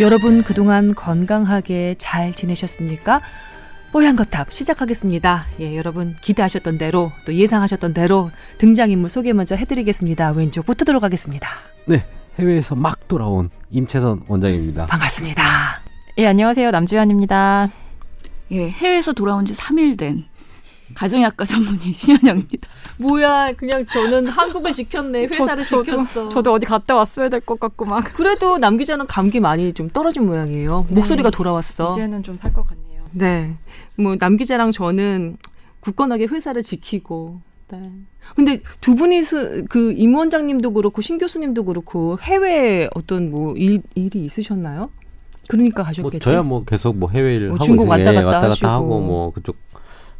여러분 그동안 건강하게 잘 지내셨습니까? 뽀얀 거탑 시작하겠습니다. 예, 여러분 기대하셨던 대로 또 예상하셨던 대로 등장인물 소개 먼저 해드리겠습니다. 왼쪽부터 들어가겠습니다. 네, 해외에서 막 돌아온 임채선 원장입니다. 반갑습니다. 예, 안녕하세요. 남주현입니다. 예, 해외에서 돌아온 지 3일 된 가정의학과 전문의 신현영입니다. 뭐야, 그냥 저는 한국을 지켰네. 회사를 저, 지켰어. 저도, 저도 어디 갔다 왔어야 될 것 같고 막. 그래도 남 기자는 감기 많이 좀 떨어진 모양이에요. 목소리가 돌아왔어. 이제는 좀 살 것 같네요. 네. 뭐 남 기자랑 저는 굳건하게 회사를 지키고 네. 근데 두 분이서 그 임 원장님도 그렇고 신 교수님도 그렇고 해외 어떤 뭐 일, 일이 있으셨나요? 그러니까 뭐 가셨겠지. 저야 뭐 계속 뭐 해외를 뭐 하고 중국 왔다 있으니, 예, 갔다 왔다. 갔다 하고 뭐 그쪽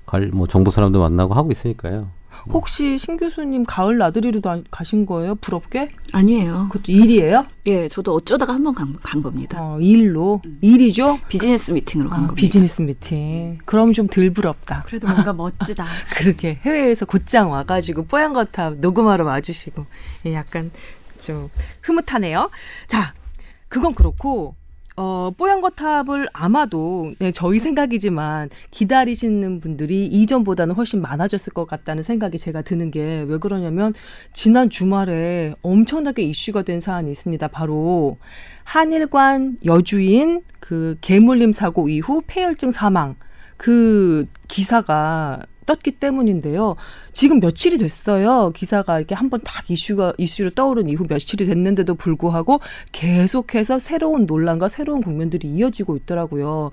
갈 뭐 정부 사람도 만나고 하고 있으니까요. 혹시 신 교수님 가을 나들이로 다 가신 거예요? 부럽게? 아니에요. 그것도 일이에요? 예, 저도 어쩌다가 한번 간, 간 겁니다. 어, 일로 일이죠? 비즈니스 미팅으로 간 아, 겁니다. 비즈니스 미팅. 그럼 좀 덜 부럽다. 그래도 뭔가 멋지다. 그렇게 해외에서 곧장 와가지고 뽀얀 거탑 녹음하러 와주시고 예, 약간 좀 흐뭇하네요. 자, 그건 그렇고 어, 뽀얀 거탑을 아마도 네, 저희 생각이지만 기다리시는 분들이 이전보다는 훨씬 많아졌을 것 같다는 생각이 제가 드는 게 왜 그러냐면 지난 주말에 엄청나게 이슈가 된 사안이 있습니다. 바로 한일관 여주인 그 개물림 사고 이후 폐혈증 사망 그 기사가 떴기 때문인데요. 지금 며칠이 됐어요. 기사가 이렇게 한번 딱 이슈가 이슈로 떠오른 이후 며칠이 됐는데도 불구하고 계속해서 새로운 논란과 새로운 국면들이 이어지고 있더라고요.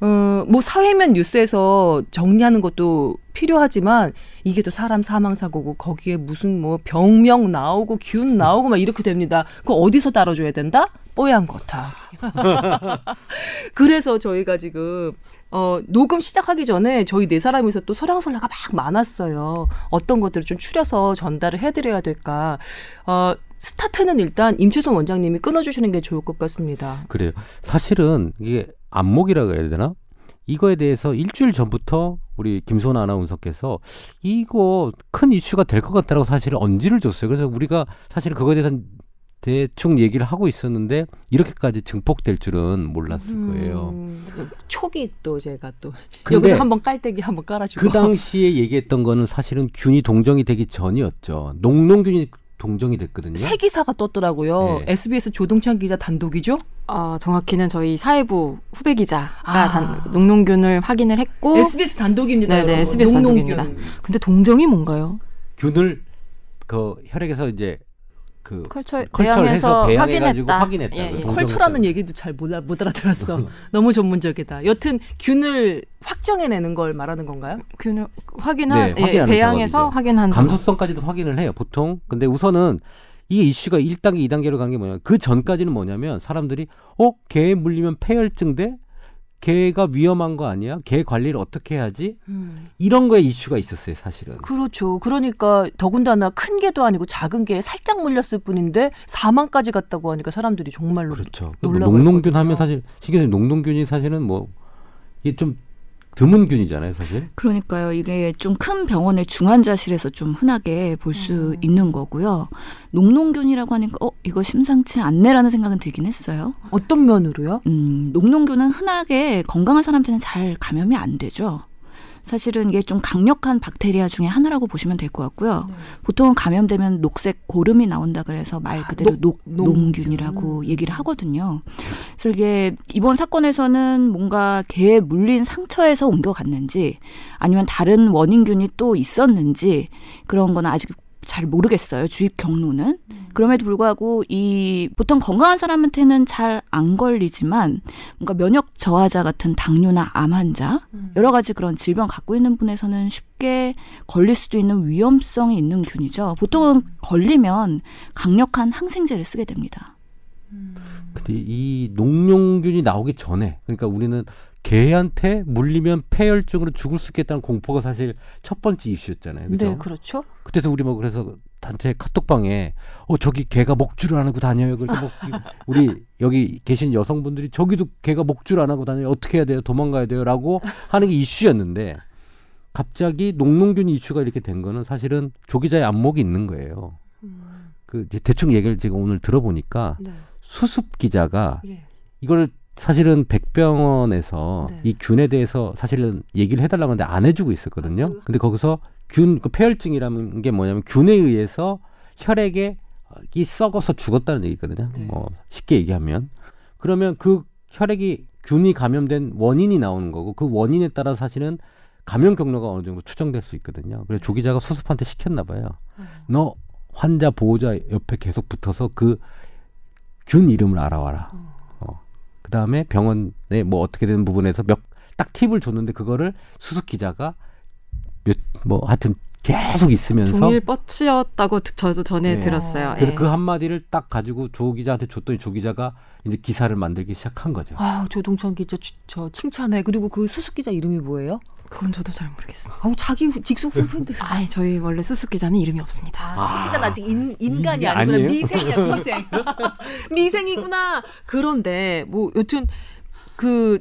어, 뭐 사회면 뉴스에서 정리하는 것도 필요하지만 이게 또 사람 사망 사고고 거기에 무슨 뭐 병명 나오고 균 나오고 막 이렇게 됩니다. 그거 어디서 다뤄줘야 된다? 뽀얀 거다. 그래서 저희가 지금 어, 녹음 시작하기 전에 저희 네 사람이서 또 설랑설레가 막 많았어요. 어떤 것들을 좀 추려서 전달을 해드려야 될까. 어, 스타트는 일단 임채선 원장님이 끊어주시는 게 좋을 것 같습니다. 그래요. 사실은 이게 안목이라 그래야 되나? 이거에 대해서 일주일 전부터 우리 김소은 아나운서께서 이거 큰 이슈가 될 것 같다라고 사실 언지를 줬어요. 그래서 우리가 사실 그거에 대해서 대충 얘기를 하고 있었는데 이렇게까지 증폭될 줄은 몰랐을 거예요. 음, 촉이 또 제가 또 여기서 한번 깔때기 한번 깔아주고 그 당시에 얘기했던 거는 사실은 균이 동정이 되기 전이었죠. 농농균이 동정이 됐거든요. 새 기사가 떴더라고요. 네. SBS 조동찬 기자 단독이죠. 어, 정확히는 저희 사회부 후배 기자가 아. 단, 농농균을 확인을 했고. SBS 단독입니다. 네네, 여러분. SBS 농농균. 단독입니다. 근데 동정이 뭔가요? 균을 그 혈액에서 이제 그 컬처 배양해서 배양해가지고 확인했다. 확인했다. 예, 예. 컬처라는 얘기도 잘못 못 알아들었어. 너무 전문적이다. 여튼 균을 확정해내는 걸 말하는 건가요? 균을 확인한 네, 예, 배양해서 작업이죠. 확인한 감소성까지도 확인을 해요, 보통. 근데 우선은 이게 이슈가 1단계, 2단계로 간 게 뭐냐면 그 전까지는 뭐냐면 사람들이 어, 개에 물리면 폐혈증 돼? 개가 위험한 거 아니야? 개 관리를 어떻게 해야지? 이런 거에 이슈가 있었어요, 사실은. 그렇죠. 그러니까 더군다나 큰 개도 아니고 작은 개 살짝 물렸을 뿐인데 사망까지 갔다고 하니까 사람들이 정말로 그렇죠. 놀라고 농농균. 하면 사실 신교수님 농농균이 사실은 뭐 이게 좀 드문 균이잖아요, 사실. 그러니까요. 이게 좀 큰 병원의 중환자실에서 좀 흔하게 볼수 있는 거고요. 농농균이라고 하니까 어 이거 심상치 않네라는 생각은 들긴 했어요. 어떤 면으로요? 음, 농농균은 흔하게 건강한 사람한테는 잘 감염이 안 되죠. 사실은 이게 좀 강력한 박테리아 중에 하나라고 보시면 될 것 같고요. 보통은 감염되면 녹색 고름이 나온다 그래서 말 그대로 녹, 농균이라고 얘기를 하거든요. 그래서 이게 이번 사건에서는 뭔가 개에 물린 상처에서 옮겨갔는지 아니면 다른 원인균이 또 있었는지 그런 거는 아직 잘 모르겠어요. 주입 경로는. 그럼에도 불구하고 이 보통 건강한 사람한테는 잘 안 걸리지만 뭔가 면역 저하자 같은 당뇨나 암 환자 여러 가지 그런 질병 갖고 있는 분에서는 쉽게 걸릴 수도 있는 위험성이 있는 균이죠. 보통은 걸리면 강력한 항생제를 쓰게 됩니다. 근데 이 농용균이 나오기 전에 그러니까 우리는 개한테 물리면 폐혈증으로 죽을 수 있겠다는 공포가 사실 첫 번째 이슈였잖아요. 그죠? 네, 그렇죠. 그때서 우리 뭐 그래서 단체 카톡방에 어 저기 개가 목줄을 안 하고 다녀요. 그러니까 뭐 우리 여기 계신 여성분들이 저기도 개가 목줄 안 하고 다녀요. 어떻게 해야 돼요? 도망가야 돼요라고 하는 게 이슈였는데 갑자기 농농균 이슈가 이렇게 된 거는 사실은 조 기자의 안목이 있는 거예요. 그 이제 대충 얘기를 제가 오늘 들어보니까 네. 수습 기자가 예. 이걸 사실은 백병원에서 네. 이 균에 대해서 사실은 얘기를 해달라고 하는데 안 해주고 있었거든요. 아? 근데 거기서 균, 그 폐혈증이라는 게 뭐냐면 균에 의해서 혈액에 이 썩어서 죽었다는 얘기거든요. 네. 뭐 쉽게 얘기하면 그러면 그 혈액이 균이 감염된 원인이 나오는 거고 그 원인에 따라 사실은 감염 경로가 어느 정도 추정될 수 있거든요. 그래서 조 기자가 수습한테 시켰나 봐요. 너 환자 보호자 옆에 계속 붙어서 그 균 이름을 알아와라. 어. 그 다음에 병원에 뭐 어떻게 되는 부분에서 몇 딱 팁을 줬는데 그거를 수습 기자가 몇 뭐 하여튼 계속 있으면서 종일 뻗치였다고 드- 저도 전에 네. 들었어요. 그래서 예. 그 한마디를 딱 가지고 조 기자한테 줬더니 조 기자가 이제 기사를 만들기 시작한 거죠. 아, 조동찬 기자 주- 저 칭찬해. 그리고 그 수습 기자 이름이 뭐예요? 그건 저도 잘 모르겠어요. 아우 자기 후- 직속 후배인데. 아, 저희 원래 수습 기자는 이름이 없습니다. 아, 수습 기자는 아직 인, 인간이 이게 아니구나. 아니에요? 미생이야, 미생. 미생이구나. 그런데 뭐 여튼 그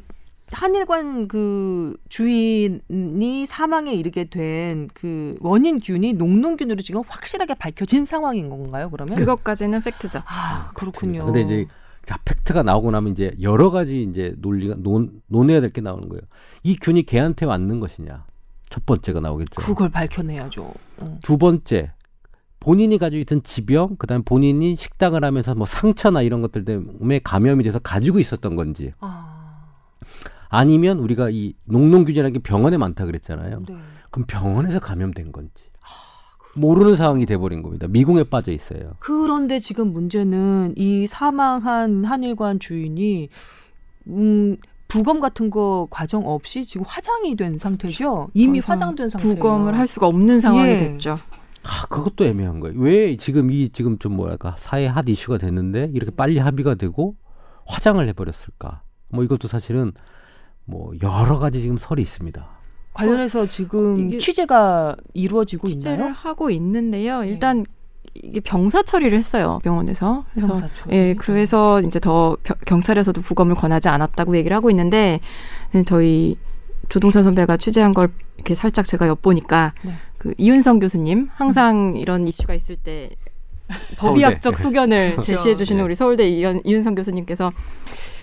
한일관 그 주인이 사망에 이르게 된 그 원인균이 녹농균으로 지금 확실하게 밝혀진 상황인 건가요? 그러면? 그것까지는 팩트죠. 아 그렇군요. 근데 이제 자, 팩트가 나오고 나면 이제 여러 가지 이제 논리가 논, 논해야 될 게 나오는 거예요. 이 균이 개한테 왔는 것이냐. 첫 번째가 나오겠죠. 그걸 밝혀내야죠. 어. 두 번째 본인이 가지고 있던 지병, 그다음에 본인이 식당을 하면서 뭐 상처나 이런 것들 때문에 감염이 돼서 가지고 있었던 건지 아, 아니면 우리가 이 농농균이라는 게 병원에 많다 그랬잖아요. 네. 그럼 병원에서 감염된 건지 모르는 상황이 돼버린 겁니다. 미궁에 빠져 있어요. 그런데 지금 문제는 이 사망한 한일관 주인이 음, 부검 같은 거 과정 없이 지금 화장이 된 상태죠. 이미 화장된 상태예요. 부검을 할 수가 없는 상황이 예. 됐죠. 아, 그것도 애매한 거예요. 왜 지금 이 지금 좀 뭐랄까 사회 핫 이슈가 됐는데 이렇게 빨리 합의가 되고 화장을 해버렸을까? 뭐 이것도 사실은 뭐 여러 가지 지금 설이 있습니다. 관련해서 지금 이게 취재가 이루어지고 취재를 있나요? 하고 있는데요. 일단 이게 병사 처리를 했어요 병원에서. 그래서. 예, 그래서 이제 더 벼- 경찰에서도 부검을 권하지 않았다고 얘기를 하고 있는데 네, 저희 조동찬 선배가 취재한 걸 이렇게 살짝 제가 엿보니까 네. 그 이윤성 교수님 항상 이런 이슈가 있을 때 법의학적 소견을. 제시해 주시는 네. 우리 서울대 이윤, 이윤성 교수님께서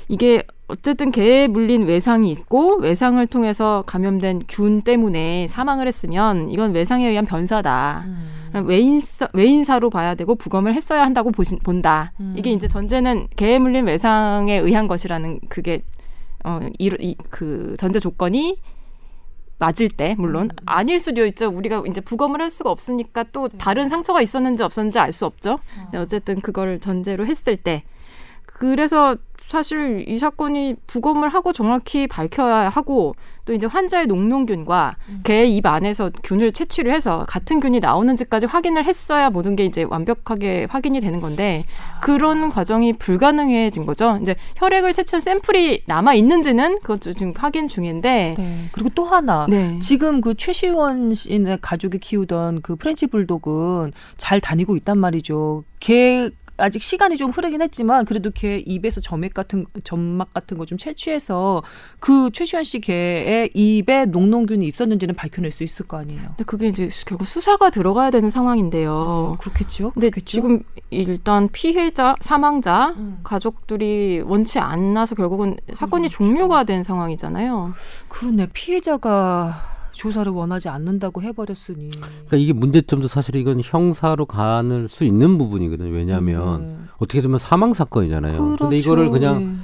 이게 어쨌든 개에 물린 외상이 있고 외상을 통해서 감염된 균 때문에 사망을 했으면 이건 외상에 의한 변사다. 음. 외인사, 외인사로 봐야 되고 부검을 했어야 한다고 보신, 본다. 음. 이게 이제 전제는 개에 물린 외상에 의한 것이라는 그게 어, 이, 이, 그 전제 조건이 맞을 때 물론 음. 아닐 수도 있죠. 우리가 이제 부검을 할 수가 없으니까 또 네. 다른 상처가 있었는지 없었는지 알 수 없죠. 근데 어쨌든 그걸 전제로 했을 때 그래서 사실 이 사건이 부검을 하고 정확히 밝혀야 하고 또 이제 환자의 녹농균과 음. 개의 입 안에서 균을 채취를 해서 같은 균이 나오는지까지 확인을 했어야 모든 게 이제 완벽하게 확인이 되는 건데 그런 과정이 불가능해진 거죠. 이제 혈액을 채취한 샘플이 남아 있는지는 그것도 지금 확인 중인데 네. 그리고 또 하나 네. 지금 그 최시원 씨네 가족이 키우던 그 French bulldog은 잘 다니고 있단 말이죠. 걔 아직 시간이 좀 흐르긴 했지만 그래도 걔 입에서 점액 같은 점막 같은 거 좀 채취해서 그 최시원 씨 개의 입에 녹농균이 있었는지는 밝혀낼 수 있을 거 아니에요. 근데 그게 이제 결국 수사가 들어가야 되는 상황인데요. 그렇겠죠. 근데 그렇겠죠? 지금 일단 피해자, 사망자, 음. 가족들이 원치 않나서 결국은 사건이 그렇죠. 종료가 된 상황이잖아요. 그러네 피해자가 조사를 원하지 않는다고 해버렸으니. 그러니까 이게 문제점도 사실 이건 형사로 가는 수 있는 부분이거든요. 왜냐하면 네. 어떻게 보면 사망 사건이잖아요. 근데 그렇죠. 이거를 그냥 네.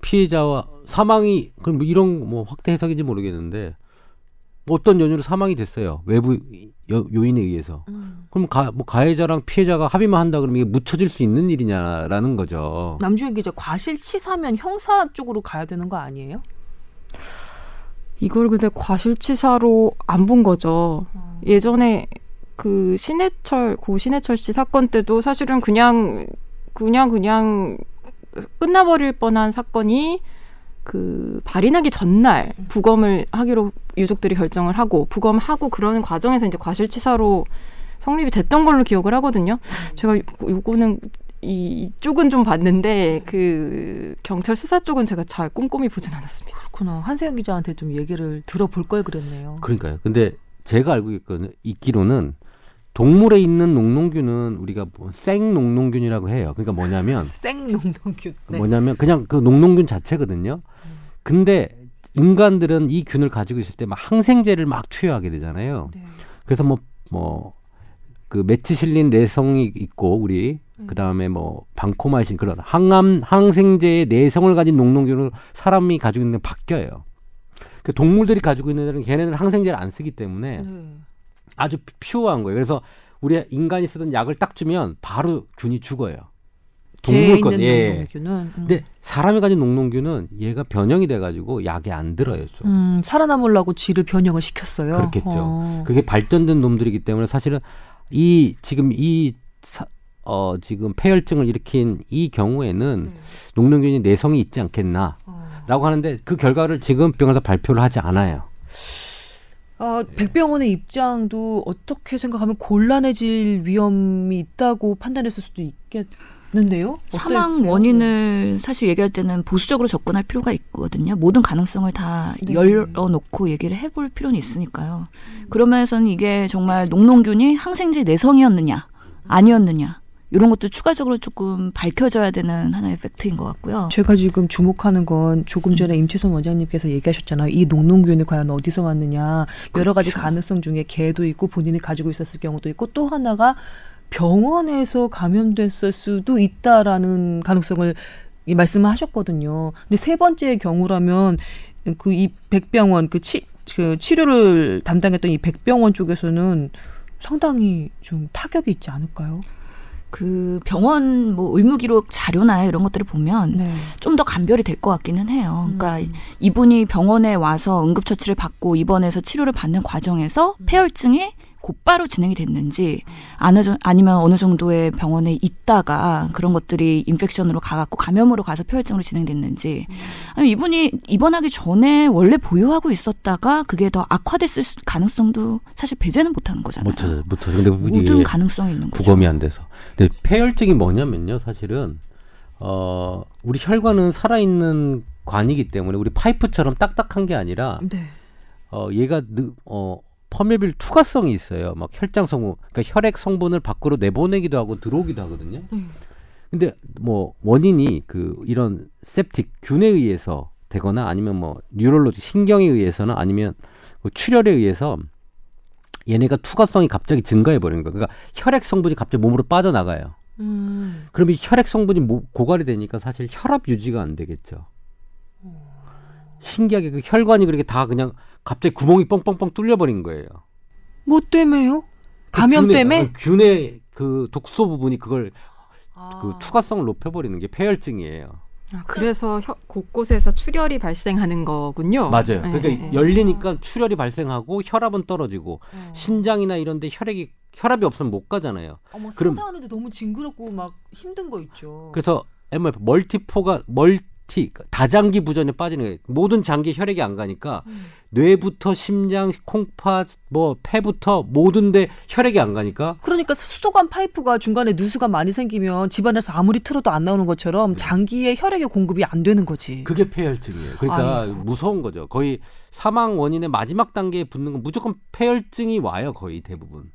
피해자와 사망이 그럼 뭐 이런 뭐 확대 해석인지 모르겠는데 어떤 연유로 사망이 됐어요. 외부 요, 요인에 의해서. 음. 그럼 가, 뭐 가해자랑 피해자가 합의만 한다 그러면 이게 묻혀질 수 있는 일이냐라는 거죠. 남주현 기자 과실치사면 형사 쪽으로 가야 되는 거 아니에요? 이걸 근데 과실치사로 안 본 거죠. 예전에 그 신해철 고 신해철 씨 사건 때도 사실은 그냥 그냥 그냥 끝나버릴 뻔한 사건이 그 발인하기 전날 부검을 하기로 유족들이 결정을 하고 부검하고 그러는 과정에서 이제 과실치사로 성립이 됐던 걸로 기억을 하거든요. 제가 요- 요거는 이- 이쪽은 좀 봤는데 그 경찰 수사 쪽은 제가 잘 꼼꼼히 보진 않았습니다. 그렇구나. 한세영 기자한테 좀 얘기를 들어볼 걸 그랬네요. 그러니까요. 근데 제가 알고 있거든, 있기로는 동물에 있는 녹농균은 우리가 뭐 생녹농균이라고 해요. 그러니까 뭐냐면 생농농균. 네. 뭐냐면 그냥 그 녹농균 자체거든요. 근데 인간들은 이 균을 가지고 있을 때 막 항생제를 막 투여하게 되잖아요. 네. 그래서 뭐 뭐 그 메치실린 내성이 있고 우리 그 다음에 뭐 방코마신 그런 항암 항생제의 내성을 가진 녹농균을 사람이 가지고 있는 게 바뀌어요. 그 동물들이 가지고 있는 애들은 걔네들 항생제를 안 쓰기 때문에 네. 아주 퓨어한 거예요. 그래서 우리 인간이 쓰던 약을 딱 주면 바로 균이 죽어요. 동물 건 예. 농농균은. 음. 근데 사람이 가진 녹농균은 얘가 변형이 돼가지고 약에 안 들어요. 좀. 음, 살아남으려고 쥐를 변형을 시켰어요. 그렇겠죠. 어. 그게 발전된 놈들이기 때문에 사실은 이 지금 이 사, 어 지금 폐혈증을 일으킨 이 경우에는 네. 녹농균이 내성이 있지 않겠나라고 어. 하는데 그 결과를 지금 병원에서 발표를 하지 않아요. 어, 백병원의 입장도 어떻게 생각하면 곤란해질 위험이 있다고 판단했을 수도 있겠는데요. 사망 어떠했어요? 원인을 사실 얘기할 때는 보수적으로 접근할 필요가 있거든요. 모든 가능성을 다 네. 열어놓고 얘기를 해볼 필요는 있으니까요. 그러면서는 이게 정말 녹농균이 항생제 내성이었느냐 아니었느냐 이런 것도 추가적으로 조금 밝혀져야 되는 하나의 팩트인 것 같고요. 제가 지금 주목하는 건 조금 전에 임채선 원장님께서 얘기하셨잖아요. 이 녹농균이 과연 어디서 왔느냐. 여러 가지. 가능성 중에 개도 있고 본인이 가지고 있었을 경우도 있고 또 하나가 병원에서 감염됐을 수도 있다라는 가능성을 이 말씀을 하셨거든요. 근데 세 번째 경우라면 그 이 백병원 그, 치, 그 치료를 담당했던 이 백병원 쪽에서는 상당히 좀 타격이 있지 않을까요? 그 병원 뭐 의무 기록 자료나 이런 것들을 보면 네. 좀더 감별이 될 것 같기는 해요. 그러니까 음. 이분이 병원에 와서 응급처치를 받고 입원해서 치료를 받는 과정에서 폐혈증이 곧바로 진행이 됐는지 아니면 어느 정도의 병원에 있다가 그런 것들이 인펙션으로 가갖고 감염으로 가서 폐혈증으로 진행됐는지 아니면 이분이 입원하기 전에 원래 보유하고 있었다가 그게 더 악화됐을 수- 가능성도 사실 배제는 못하는 거잖아요. 못 찾아요. 못 찾아요. 근데 모든 가능성이 있는 거죠. 구검이 안 돼서. 근데 폐혈증이 뭐냐면요, 사실은 어 우리 혈관은 살아있는 관이기 때문에 우리 파이프처럼 딱딱한 게 아니라 네. 어 얘가 느, 어 퍼메빌 투과성이 있어요. 막 혈장 성분, 그러니까 혈액 성분을 밖으로 내보내기도 하고 들어오기도 하거든요. 네. 근데 뭐 원인이 그 이런 septic 균에 의해서 되거나 아니면 뭐 뉴럴로지 신경에 의해서나 아니면 그 출혈에 의해서 얘네가 투과성이 갑자기 증가해 버리는 거예요. 그러니까 혈액 성분이 갑자기 몸으로 빠져나가요. 음. 그럼 이 혈액 성분이 모- 고갈이 되니까 사실 혈압 유지가 안 되겠죠. 신기하게 그 혈관이 그렇게 다 그냥 갑자기 구멍이 뻥뻥뻥 뚫려 버린 거예요. 뭐 때문에요? 그 감염 균의- 때문에? 어, 균의 그 독소 부분이 그걸 아. 그 투과성을 높여버리는 게 폐혈증이에요. 아, 그래서 혀- 곳곳에서 출혈이 발생하는 거군요. 맞아요. 네, 그러니까 네. 열리니까 출혈이 발생하고 혈압은 떨어지고 어. 신장이나 이런데 혈액이 혈압이 없으면 못 가잖아요. 어머 그럼- 상상하는데 너무 징그럽고 막 힘든 거 있죠. 그래서 MF 멀티포가 멀 티 다장기 부전에 빠지는 거예요. 모든 장기에 혈액이 안 가니까 음. 뇌부터 심장, 콩팥, 뭐 폐부터 모든데 혈액이 안 가니까 그러니까 수도관 파이프가 중간에 누수가 많이 생기면 집안에서 아무리 틀어도 안 나오는 것처럼 장기에 혈액의 공급이 안 되는 거지. 네. 그게 폐혈증이에요. 그러니까 아이고. 무서운 거죠. 거의 사망 원인의 마지막 단계에 붙는 건 무조건 폐혈증이 와요. 거의 대부분.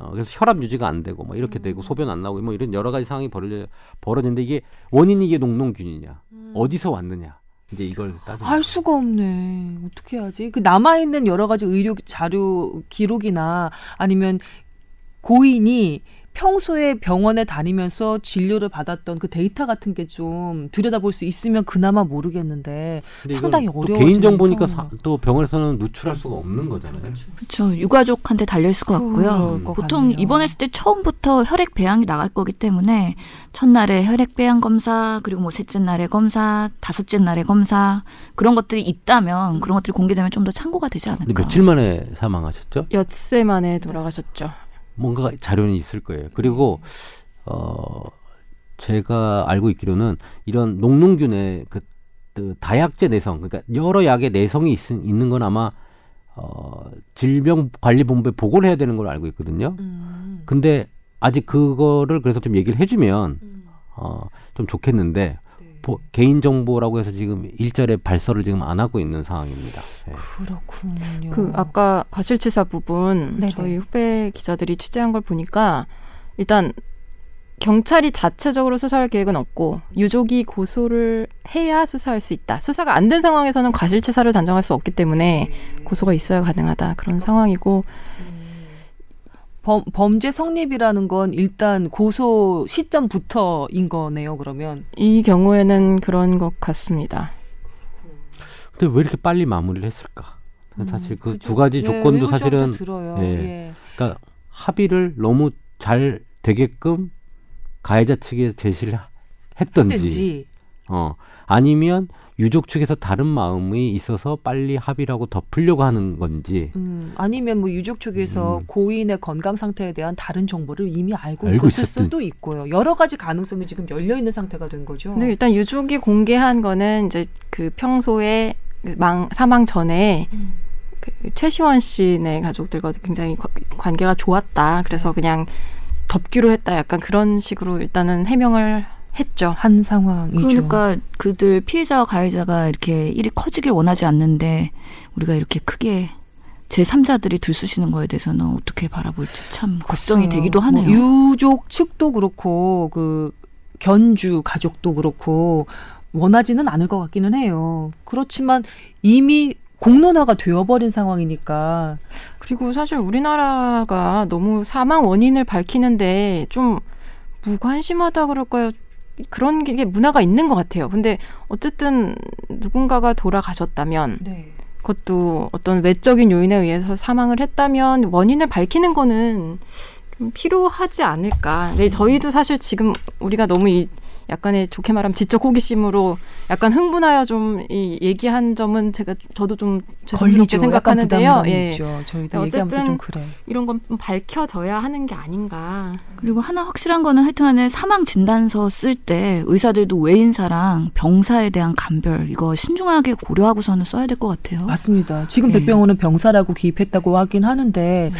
어, 그래서 혈압 유지가 안 되고 뭐 이렇게 되고 소변 안 나오고 뭐 이런 여러 가지 상황이 벌어져 벌어지는데 이게 원인이 이게 녹농균이냐 어디서 왔느냐 이제 이걸 따져. 알 수가 없네. 어떻게 하지? 그 남아 있는 여러 가지 의료 자료 기록이나 아니면 고인이 평소에 병원에 다니면서 진료를 받았던 그 데이터 같은 게 좀 들여다볼 수 있으면 그나마 모르겠는데 상당히 또 어려워지는 개인 정보니까 사-. 또 병원에서는 누출할 수가 없는 거잖아요. 그렇죠. 유가족한테 달려 있을 것 같고요. 그럴 것 보통 같네요. 입원했을 때 처음부터 혈액 배양이 나갈 거기 때문에 첫날에 혈액 배양 검사 그리고 뭐 셋째 날에 검사, 다섯째 날에 검사 그런 것들이 있다면 그런 것들이 공개되면 좀 더 참고가 되지 않을까. 며칠 만에 사망하셨죠? 엿새 만에 돌아가셨죠. 뭔가 자료는 있을 거예요. 그리고 어 제가 알고 있기로는 이런 녹농균의 그, 그 다약제 내성, 그러니까 여러 약의 내성이 있, 있는 건 아마 어 질병관리본부에 보고를 해야 되는 걸로 알고 있거든요. 음. 근데 아직 그거를 그래서 좀 얘기를 해주면 어좀 좋겠는데 보- 개인정보라고 해서 지금 일절에 발설을 지금 안 하고 있는 상황입니다. 네. 그렇군요. 그 아까 과실치사 부분 네네. 저희 후배 기자들이 취재한 걸 보니까 일단 경찰이 자체적으로 수사할 계획은 없고 유족이 고소를 해야 수사할 수 있다. 수사가 안 된 상황에서는 과실치사를 단정할 수 없기 때문에 고소가 있어야 가능하다 그런 상황이고 범, 범죄 성립이라는 건 일단 고소 시점부터인 거네요. 그러면 이 경우에는 그런 것 같습니다. 근데 왜 이렇게 빨리 마무리를 했을까? 사실 그? 두 가지 예, 조건도 의문점도 사실은 들어요. 예. 예. 그러니까 합의를 너무 잘 되게끔 가해자 측에 제시를 하- 했던지, 했든지 어 아니면 유족 측에서 다른 마음이 있어서 빨리 합의라고 덮으려고 하는 건지 음, 아니면 뭐 유족 측에서 음. 고인의 건강 상태에 대한 다른 정보를 이미 알고, 알고 있었을 있었든. 수도 있고요. 여러 가지 가능성이 지금 열려 있는 상태가 된 거죠. 근데 일단 유족이 공개한 거는 이제 그 평소에 그 망, 사망 전에 음. 그 최시원 씨네 가족들과 굉장히 과- 관계가 좋았다. 그래서 그냥 덮기로 했다. 약간 그런 식으로 일단은 해명을 했죠. 한 상황이죠. 그러니까 그들 피해자와 가해자가 이렇게 일이 커지길 원하지 않는데 우리가 이렇게 크게 제 3자들이 들쑤시는 거에 대해서는 어떻게 바라볼지 참 걱정이 글쎄요. 되기도 하네요. 뭐 유족 측도 그렇고 그 견주 가족도 그렇고 원하지는 않을 것 같기는 해요. 그렇지만 이미 공론화가 되어버린 상황이니까 그리고 사실 우리나라가 너무 사망 원인을 밝히는데 좀 무관심하다 그럴까요? 그런 게 문화가 있는 것 같아요. 근데 어쨌든 누군가가 돌아가셨다면 네. 그것도 어떤 외적인 요인에 의해서 사망을 했다면 원인을 밝히는 거는 좀 필요하지 않을까. 네, 저희도 사실 지금 우리가 너무 이 약간의 좋게 말하면 지적 호기심으로 약간 흥분하여 좀 이 얘기한 점은 제가 저도 좀 죄송스럽게 생각하는데요. 예. 있죠. 저희도 어쨌든 얘기하면서 좀 그래. 이런 건좀 밝혀져야 하는 게 아닌가. 그리고 하나 확실한 거는 하여튼간에 사망 진단서 쓸 때 의사들도 외인사랑 병사에 대한 감별 이거 신중하게 고려하고서는 써야 될 것 같아요. 맞습니다. 지금 네. 백병호는 병사라고 기입했다고 하긴 하는데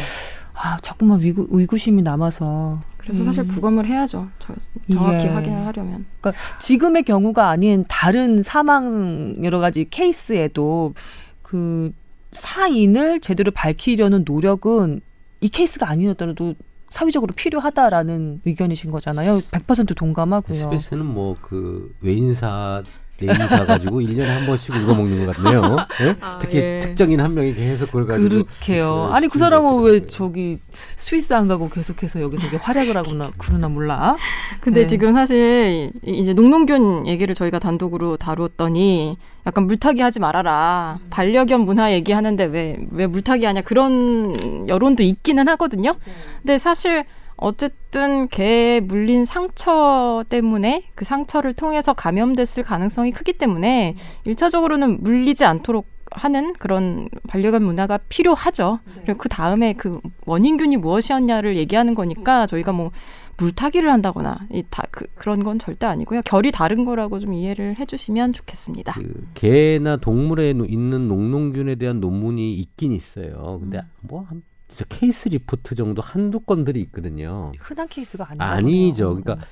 아 자꾸만 의구, 의구심이 남아서 그래서 음. 사실 부검을 해야죠. 저, 정확히 예. 확인을 하려면. 그러니까 지금의 경우가 아닌 다른 사망 여러 가지 케이스에도 그 사인을 제대로 밝히려는 노력은 이 케이스가 아니었더라도 사회적으로 필요하다라는 의견이신 거잖아요. 100% 동감하고요. SBS는 뭐 그 외인사 내인사 가지고 1년에 한 번씩 울어먹는 것 같네요. 예? 특히 예. 특정인 한 명이 계속 그걸 가지고 그렇게요. 아니 그 사람은 것 왜. 저기 스위스 안 가고 계속해서 여기서 이게 활약을 하구나 그러나 몰라. 근데 네. 지금 사실 이- 이제 농농균 얘기를 저희가 단독으로 다루었더니 약간 물타기 하지 말아라. 반려견 문화 얘기하는데 왜, 왜 물타기 하냐. 그런 여론도 있기는 하거든요. 근데 사실 어쨌든 개에 물린 상처 때문에 그 상처를 통해서 감염됐을 가능성이 크기 때문에 일차적으로는 물리지 않도록 하는 그런 반려견 문화가 필요하죠. 그리고 그 다음에 그 원인균이 무엇이었냐를 얘기하는 거니까 저희가 뭐 물타기를 한다거나 이 다 그, 그런 건 절대 아니고요. 결이 다른 거라고 좀 이해를 해주시면 좋겠습니다. 그 개나 동물에 노- 있는 녹농균에 대한 논문이 있긴 있어요. 근데 음. 뭐 한 진짜 케이스 리포트 정도 한두 건들이 있거든요. 흔한 케이스가 아니에요. 아니죠. 그러니까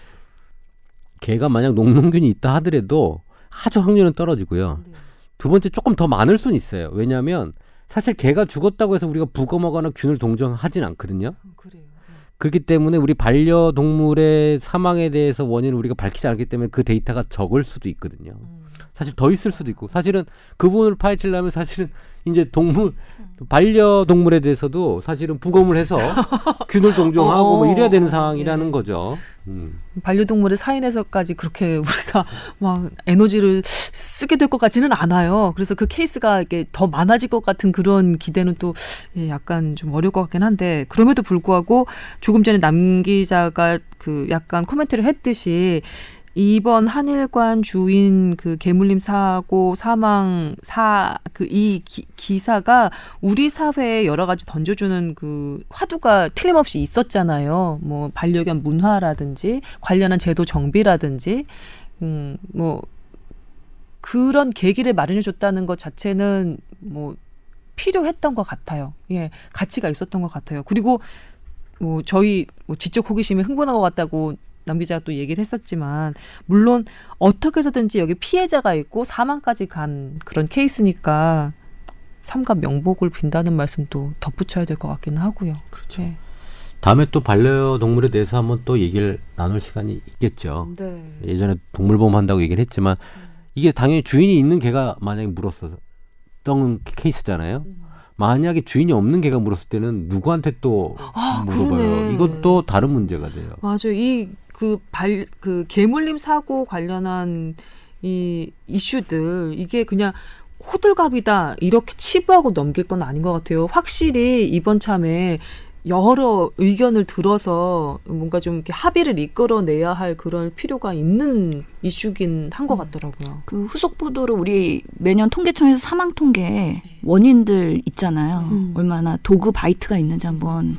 개가 만약 녹농균이 있다 하더라도 아주 확률은 떨어지고요. 네. 두 번째 조금 더 많을 수는 있어요. 왜냐하면 사실 개가 죽었다고 해서 우리가 부검하거나 균을 동정하진 않거든요. 그래요. 그렇기 때문에 우리 반려동물의 사망에 대해서 원인을 우리가 밝히지 않기 때문에 그 데이터가 적을 수도 있거든요. 음. 사실 더 있을 수도 있고 사실은 그 부분을 파헤치려면 사실은 이제 동물 반려동물에 대해서도 사실은 부검을 해서 균을 동정하고 뭐 이래야 되는 상황이라는 네. 거죠. 음. 반려동물의 사인에서까지 그렇게 우리가 막 에너지를 쓰게 될 것 같지는 않아요. 그래서 그 케이스가 이게 더 많아질 것 같은 그런 기대는 또 예, 약간 좀 어려울 것 같긴 한데 그럼에도 불구하고 조금 전에 남 기자가 그 약간 코멘트를 했듯이 이번 한일관 주인 그 개물림 사고 사망 사 그 이 기사가 우리 사회에 여러 가지 던져주는 그 화두가 틀림없이 있었잖아요. 뭐 반려견 문화라든지 관련한 제도 정비라든지 음뭐 그런 계기를 마련해 줬다는 것 자체는 뭐 필요했던 것 같아요. 예, 가치가 있었던 것 같아요. 그리고 뭐 저희 뭐 지적 호기심이 흥분한 것 같다고 남 기자가 또 얘기를 했었지만 물론 어떻게 해서든지 여기 피해자가 있고 사망까지 간 그런 케이스니까 삼가 명복을 빈다는 말씀도 덧붙여야 될 것 같기는 하고요. 그렇죠. 네. 다음에 또 반려동물에 대해서 한번 또 얘기를 나눌 시간이 있겠죠. 네. 예전에 동물보험 한다고 얘기를 했지만 이게 당연히 주인이 있는 개가 만약에 물었었던 케이스잖아요. 만약에 주인이 없는 개가 물었을 때는 누구한테 또 아, 물어봐요. 그러네. 이건 또 다른 문제가 돼요. 맞아요. 이 그 발 그 개물림 사고 관련한 이 이슈들 이게 그냥 호들갑이다 이렇게 치부하고 넘길 건 아닌 것 같아요. 확실히 이번 참에 여러 의견을 들어서 뭔가 좀 이렇게 합의를 이끌어내야 할 그런 필요가 있는 이슈긴 한 것 같더라고요. 그 후속 보도로 우리 매년 통계청에서 사망 통계 원인들 있잖아요. 음. 얼마나 도구 바이트가 있는지 한번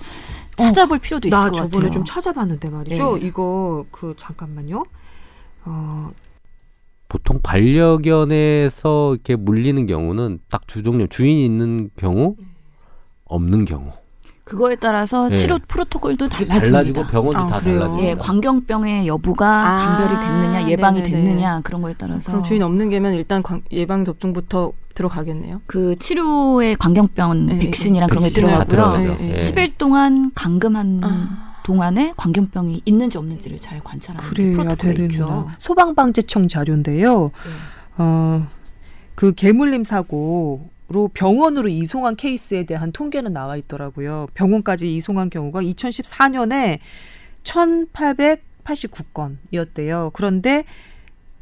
찾아볼 필요도 있을 나것 저번에 같아요. 좀 찾아봤는데 말이죠. 네. 이거 그 잠깐만요. 어, 보통 반려견에서 이렇게 물리는 경우는 딱 두 종류 주인이 있는 경우 없는 경우 그거에 따라서 예. 치료 프로토콜도 달라집니다. 달라지고 병원도 아, 다 그래요? 달라지고 예, 광견병의 여부가 아, 감별이 됐느냐, 예방이 네네네. 됐느냐 그런 거에 따라서 그럼 주인 없는 개면 일단 광- 예방 접종부터 들어가겠네요. 그 치료에 광견병 네, 백신이랑 그런 게 들어가고요. 네, 네. 예. 10일 동안 감금한 아. 동안에 광견병이 있는지 없는지를 잘 관찰하는 게 프로토콜이 있죠. 되는구나. 소방방재청 자료인데요. 네. 어, 그 개물림 사고 로 병원으로 이송한 케이스에 대한 통계는 나와 있더라고요. 병원까지 이송한 경우가 2014년에 1,889건이었대요. 그런데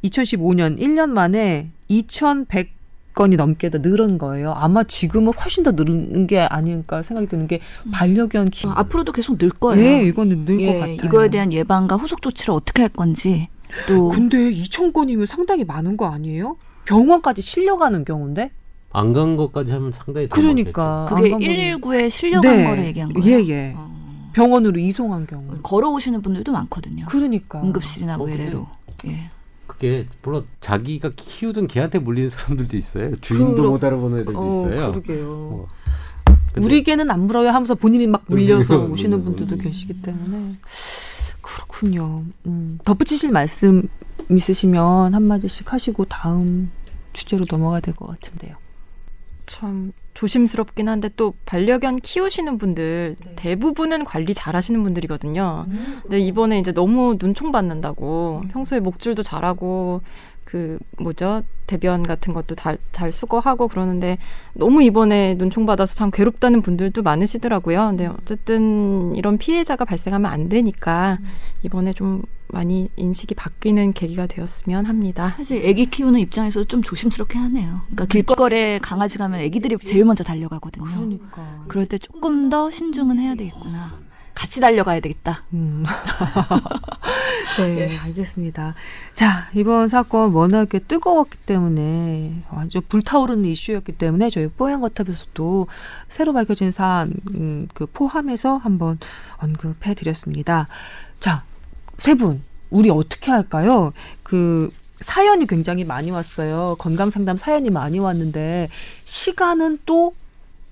2015년 1년 만에 2,100 건이 넘게 더 늘은 거예요. 아마 지금은 훨씬 더 늘은 게 아닐까 생각이 드는 게 반려견 키. 어, 앞으로도 계속 늘 거예요. 네, 이거는 늘것 예, 같아요. 이거에 대한 예방과 후속 조치를 어떻게 할 건지 또 근데 2,000건이면 상당히 많은 거 아니에요? 병원까지 실려가는 경우인데? 안 간 것까지 하면 상당히 더 그러니까 그게 안 가면- 119에 실려간 네. 거를 얘기한 거예요. 예, 예. 어. 병원으로 이송한 경우. 걸어오시는 분들도 많거든요. 그러니까. 응급실이나 뭐 어, 그래. 외래로. 예. 그게 물론 자기가 키우던 개한테 물리는 사람들도 있어요. 주인도 그러- 못 알아보는 애들도 어, 있어요. 그러게요. 어. 우리 개는 안 물어요 하면서 본인이 막 물려서 음, 오시는 음, 분들도 음. 계시기 때문에 그렇군요. 음, 덧붙이실 말씀 있으시면 한 마디씩 하시고 다음 주제로 넘어가야 될 것 같은데요. 참 조심스럽긴 한데 또 반려견 키우시는 분들 네. 대부분은 관리 잘하시는 분들이거든요. 근데 이번에 이제 너무 눈총 받는다고 평소에 목줄도 잘하고 그 뭐죠 대변 같은 것도 다, 잘 수거하고 그러는데 너무 이번에 눈총 받아서 참 괴롭다는 분들도 많으시더라고요. 근데 어쨌든 이런 피해자가 발생하면 안 되니까 이번에 좀 많이 인식이 바뀌는 계기가 되었으면 합니다. 사실 아기 키우는 입장에서 좀 조심스럽게 하네요. 그러니까 길거리에 강아지 가면 아기들이 제일 먼저 달려가거든요. 그러니까. 그럴 때 조금 더 신중은 해야 되겠구나. 같이 달려가야 되겠다. 음. 네, 알겠습니다. 자, 이번 사건 워낙에 뜨거웠기 때문에 완전 불타오르는 이슈였기 때문에 저희 뽀얀거탑에서도 새로 밝혀진 사안 음, 그 포함해서 한번 언급해 드렸습니다. 자, 세 분, 우리 어떻게 할까요? 그 사연이 굉장히 많이 왔어요. 건강 상담 사연이 많이 왔는데 시간은 또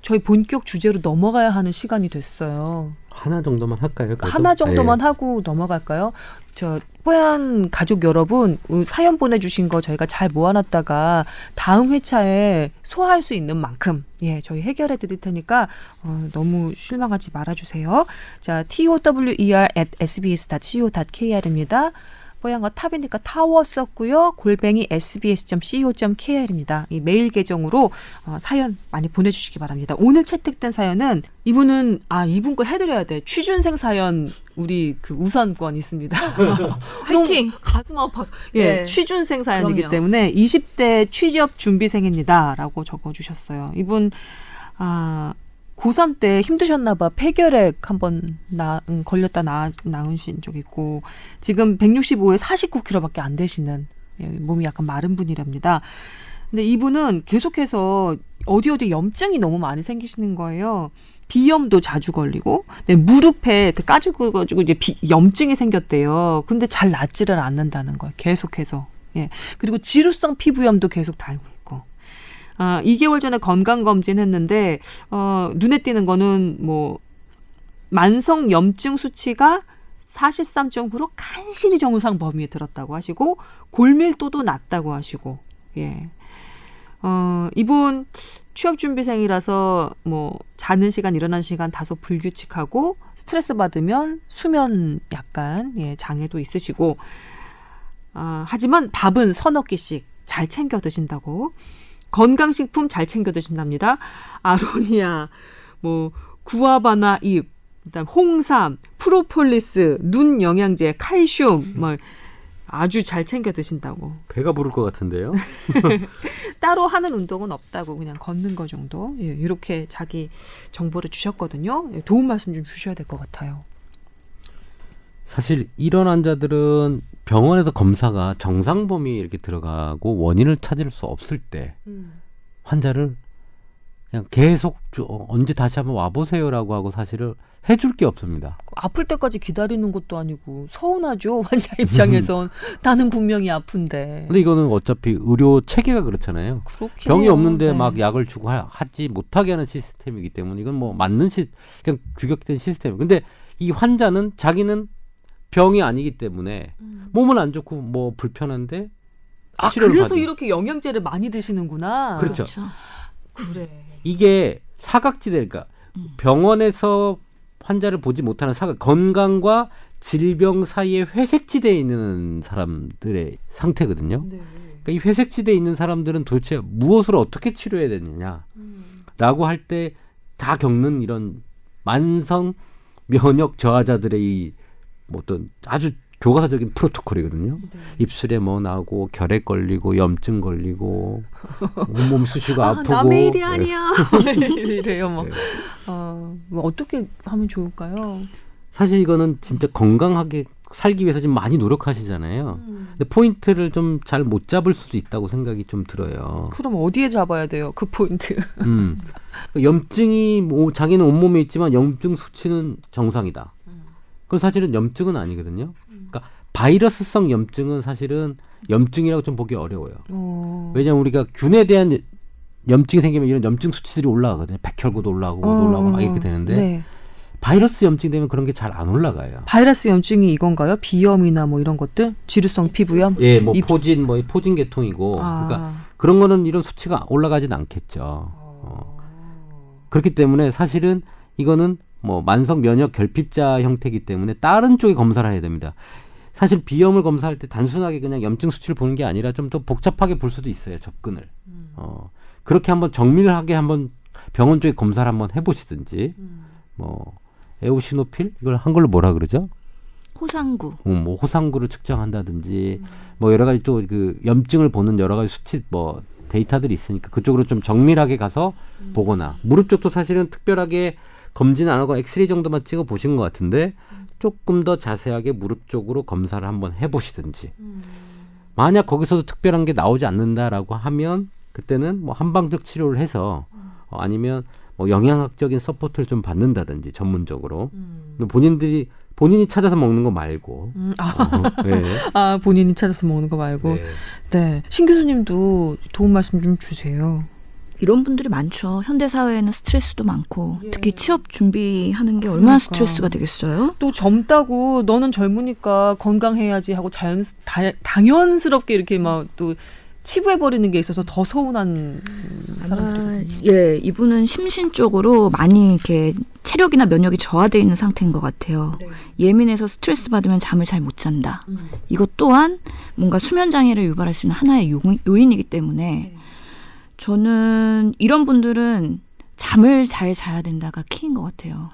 저희 본격 주제로 넘어가야 하는 시간이 됐어요. 하나 정도만 할까요? 그래도? 하나 정도만 네. 하고 넘어갈까요? 저 뽀얀 가족 여러분 우- 사연 보내주신 거 저희가 잘 모아놨다가 다음 회차에 소화할 수 있는 만큼 예 저희 해결해 드릴 테니까 어, 너무 실망하지 말아주세요. 자 t o w e r at sbs.co.kr입니다. 뽀얀거 탑이니까 타워 썼고요. 골뱅이 sbs.co.kr입니다. 이 메일 계정으로 어, 사연 많이 보내주시기 바랍니다. 오늘 채택된 사연은 이분은 아 이분 거 해드려야 돼. 취준생 사연 우리 그 우선권 있습니다. 화이팅! 가슴 아파서 예 네. 취준생 사연이기 그럼요. 때문에 20대 취업 준비생입니다라고 적어주셨어요. 이분 아 고3 때 힘드셨나 봐. 폐결핵 한번 나, 음, 걸렸다 나, 나으신 적 있고 지금 165에 49kg밖에 안 되시는 예, 몸이 약간 마른 분이랍니다. 근데 이분은 계속해서 어디 어디 염증이 너무 많이 생기시는 거예요. 비염도 자주 걸리고 네, 무릎에 그 까지고 가지고 이제 비, 염증이 생겼대요. 근데 잘 낫지를 않는다는 거예요. 계속해서. 예. 그리고 지루성 피부염도 계속 달고. 아, 2개월 전에 건강 검진 했는데 어, 눈에 띄는 거는 뭐 만성 염증 수치가 43.9로 간신히 정상 범위에 들었다고 하시고 골밀도도 낮다고 하시고 예. 어, 이분 취업 준비생이라서 뭐 자는 시간 일어나는 시간 다소 불규칙하고 스트레스 받으면 수면 약간 예, 장애도 있으시고 아, 하지만 밥은 서너 끼씩 잘 챙겨 드신다고 건강식품 잘 챙겨 드신답니다. 아로니아 뭐 구아바나 잎 그다음 홍삼, 프로폴리스, 눈 영양제, 칼슘 뭐 아주 잘 챙겨 드신다고. 배가 부를 것 같은데요. 따로 하는 운동은 없다고 그냥 걷는 거 정도. 예, 이렇게 자기 정보를 주셨거든요. 예, 도움 말씀 좀 주셔야 될 것 같아요. 사실 이런 환자들은 병원에서 검사가 정상 범위에 이렇게 들어가고 원인을 찾을 수 없을 때 환자를 그냥 계속 저- 언제 다시 한번 와보세요라고 하고 사실을 해줄 게 없습니다. 아플 때까지 기다리는 것도 아니고 서운하죠 환자 입장에선 나는 분명히 아픈데. 근데 이거는 어차피 의료 체계가 그렇잖아요. 그렇긴 병이. 없는데 네. 막 약을 주고 하, 하지 못하게 하는 시스템이기 때문에 이건 뭐 맞는 시 그냥 규격된 시스템. 근데 이 환자는 자기는 병이 아니기 때문에 몸은 안 좋고 뭐 불편한데 아 치료를 그래서 받은. 이렇게 영양제를 많이 드시는구나. 그렇죠. 그래. 이게 사각지대 그러니까 음. 병원에서 환자를 보지 못하는 사각 건강과 질병 사이에 회색지대에 있는 사람들의 상태거든요. 네. 그러니까 이 회색지대에 있는 사람들은 도대체 무엇을 어떻게 치료해야 되느냐라고 할때 다 겪는 이런 만성 면역 저하자들의 이 뭐 어떤 아주 교과서적인 프로토콜이거든요. 네. 입술에 뭐 나고 결핵 걸리고 염증 걸리고 온몸 쑤시고 아, 아프고 남의 일이 네. 아니야. 이래요 뭐. 네. 어, 뭐 어떻게 하면 좋을까요? 사실 이거는 진짜 건강하게 살기 위해서 지금 많이 노력하시잖아요. 근데 포인트를 좀 잘 못 잡을 수도 있다고 생각이 좀 들어요. 그럼 어디에 잡아야 돼요? 그 포인트. 음. 염증이 뭐 자기는 온몸에 있지만 염증 수치는 정상이다. 그건 사실은 염증은 아니거든요. 그러니까 바이러스성 염증은 사실은 염증이라고 좀 보기 어려워요. 어. 왜냐하면 우리가 균에 대한 염증이 생기면 이런 염증 수치들이 올라가거든요. 백혈구도 올라가고 뭐도 올라가고 막 이렇게 되는데 어. 네. 바이러스 염증 되면 그런 게 잘 안 올라가요. 바이러스 염증이 이건가요? 비염이나 뭐 이런 것들? 지루성 피부염? 예, 뭐 이- 포진, 뭐 포진 계통이고, 아. 그러니까 그런 거는 이런 수치가 올라가진 않겠죠. 어. 그렇기 때문에 사실은 이거는 뭐 만성 면역 결핍자 형태이기 때문에 다른 쪽에 검사를 해야 됩니다. 사실 비염을 검사할 때 단순하게 그냥 염증 수치를 보는 게 아니라 좀 더 복잡하게 볼 수도 있어요 접근을. 어 그렇게 한번 정밀하게 한번 병원 쪽에 검사를 한번 해보시든지 뭐 에오시노필 이걸 한글로 뭐라 그러죠? 호상구. 어, 뭐 호상구를 측정한다든지 뭐 여러 가지 또 그 염증을 보는 여러 가지 수치 뭐 데이터들이 있으니까 그쪽으로 좀 정밀하게 가서 보거나 무릎 쪽도 사실은 특별하게 검진 안 하고 엑스레이 정도만 찍어 보신 것 같은데 조금 더 자세하게 무릎 쪽으로 검사를 한번 해보시든지 만약 거기서도 특별한 게 나오지 않는다라고 하면 그때는 뭐 한방적 치료를 해서 어, 아니면 뭐 영양학적인 support를 좀 받는다든지 전문적으로 본인들이 본인이 찾아서 먹는 거 말고 음, 아, 어, 네. 아, 본인이 찾아서 먹는 거 말고. 네. 네. 신 교수님도 도움 말씀 좀 주세요. 이런 분들이 많죠. 현대 사회에는 스트레스도 많고 예. 특히 취업 준비하는 게 얼마나 그러니까. 스트레스가 되겠어요? 또 젊다고 너는 젊으니까 건강해야지 하고 자연 다, 당연스럽게 이렇게 막 또 치부해 버리는 게 있어서 더 서운한 아, 예, 이분은 심신적으로 많이 이렇게 체력이나 면역이 저하돼 있는 상태인 것 같아요. 네. 예민해서 스트레스 받으면 잠을 잘 못 잔다. 음. 이것 또한 뭔가 수면 장애를 유발할 수 있는 하나의 요, 요인이기 때문에 네. 저는 이런 분들은 잠을 잘 자야 된다가 키인 것 같아요.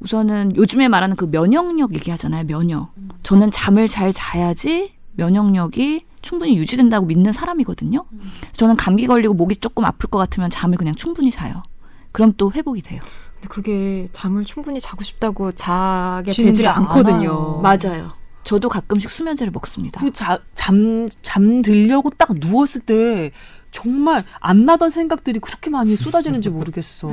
우선은 요즘에 말하는 그 면역력 얘기하잖아요. 면역. 저는 잠을 잘 자야지 면역력이 충분히 유지된다고 믿는 사람이거든요. 저는 감기 걸리고 목이 조금 아플 것 같으면 잠을 그냥 충분히 자요. 그럼 또 회복이 돼요. 근데 그게 잠을 충분히 자고 싶다고 자게 되질 게 않거든요. 않아요. 맞아요. 저도 가끔씩 수면제를 먹습니다. 그잠 잠들려고 딱 누웠을 때 정말 안 나던 생각들이 그렇게 많이 쏟아지는지 모르겠어.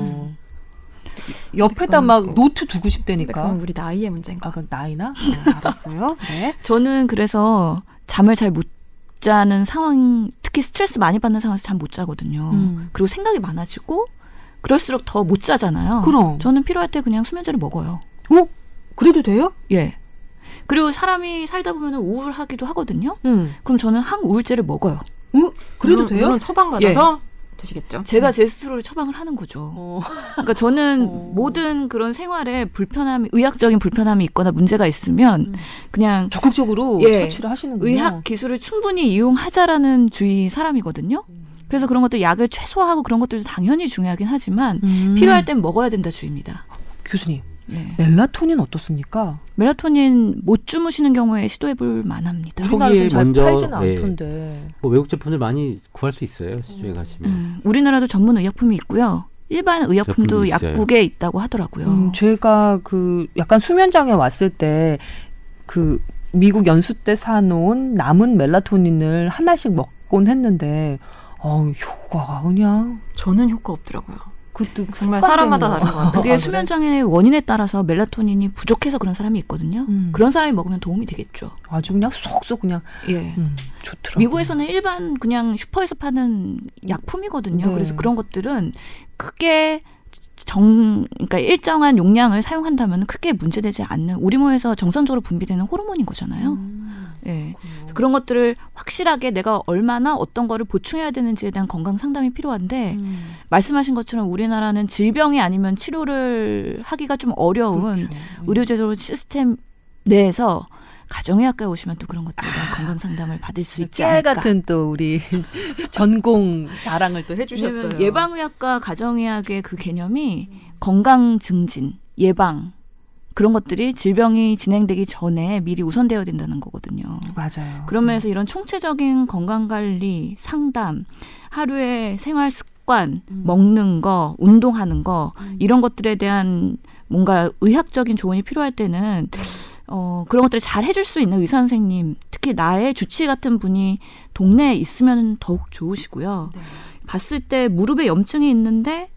옆에다 그건 막 뭐- 노트 두고 싶다니까. 그건 우리 나이의 문제인가? 아, 그 나이나? 어, 알았어요. 네. 저는 그래서 잠을 잘 못 자는 상황, 특히 스트레스 많이 받는 상황에서 잠 못 자거든요. 음. 그리고 생각이 많아지고 그럴수록 더 못 자잖아요. 그럼. 저는 필요할 때 그냥 수면제를 먹어요. 어? 그래도 돼요? 예. 그리고 사람이 살다 보면 우울하기도 하거든요. 음. 그럼 저는 항우울제를 먹어요. 어? 그래도 물론- 돼요? 물론 처방 받아서 드시겠죠. 제가 제 스스로 처방을 하는 거죠. 어. 그러니까 저는 어. 모든 그런 생활에 불편함, 의학적인 불편함이 있거나 문제가 있으면 음. 그냥 적극적으로 예. 처치를 하시는군요. 의학 기술을 충분히 이용하자라는 주의 사람이거든요. 그래서 그런 것들 약을 최소화하고 그런 것들도 당연히 중요하긴 하지만 음. 필요할 땐 먹어야 된다 주의입니다. 교수님 네. 멜라토닌 어떻습니까? 멜라토닌 못 주무시는 경우에 시도해 볼 만합니다. 초- 우리나라에서 잘 먼저, 팔지는 예. 않던데. 뭐 외국 제품들 많이 구할 수 있어요 시중에 가시면. 음, 우리나라도 전문 의약품이 있고요. 일반 의약품도 있어요. 약국에 있다고 하더라고요. 음, 제가 그 약간 수면 장애 왔을 때 그 미국 연수 때 사놓은 남은 멜라토닌을 하나씩 먹곤 했는데 어 효과가 그냥 저는 효과 없더라고요. 그것도 정말 사람마다. 다른 것 같아요. 그게 아, 그래? 수면 장애의 원인에 따라서 멜라토닌이 부족해서 그런 사람이 있거든요. 음. 그런 사람이 먹으면 도움이 되겠죠. 아주 그냥 쏙쏙 그냥 예. 음, 좋더라고. 미국에서는 일반 그냥 슈퍼에서 파는 약품이거든요. 네. 그래서 그런 것들은 크게 정 그러니까 일정한 용량을 사용한다면 크게 문제되지 않는 우리 몸에서 정상적으로 분비되는 호르몬인 거잖아요. 음, 예. 그래서 그런 것들을 확실하게 내가 얼마나 어떤 거를 보충해야 되는지에 대한 건강 상담이 필요한데 음, 말씀하신 것처럼 우리나라는 질병이 아니면 치료를 하기가 좀 어려운 그렇죠. 의료제도 시스템 내에서 가정의학과에 오시면 또 그런 것들에 대한 건강 상담을 받을 수 있지 않을까. 같은 또 우리 전공 자랑을 또 해주셨어요. 예방의학과 가정의학의 그 개념이 건강 증진, 예방 그런 것들이 질병이 진행되기 전에 미리 우선되어야 된다는 거거든요. 맞아요. 그런 면에서 이런 총체적인 건강 관리, 상담, 하루의 생활 습관, 음. 먹는 거, 운동하는 거 이런 것들에 대한 뭔가 의학적인 조언이 필요할 때는 어, 그런 것들을 잘 해줄 수 있는 의사 선생님, 특히 나의 주치 같은 분이 동네에 있으면 더욱 좋으시고요. 네. 봤을 때 무릎에 염증이 있는데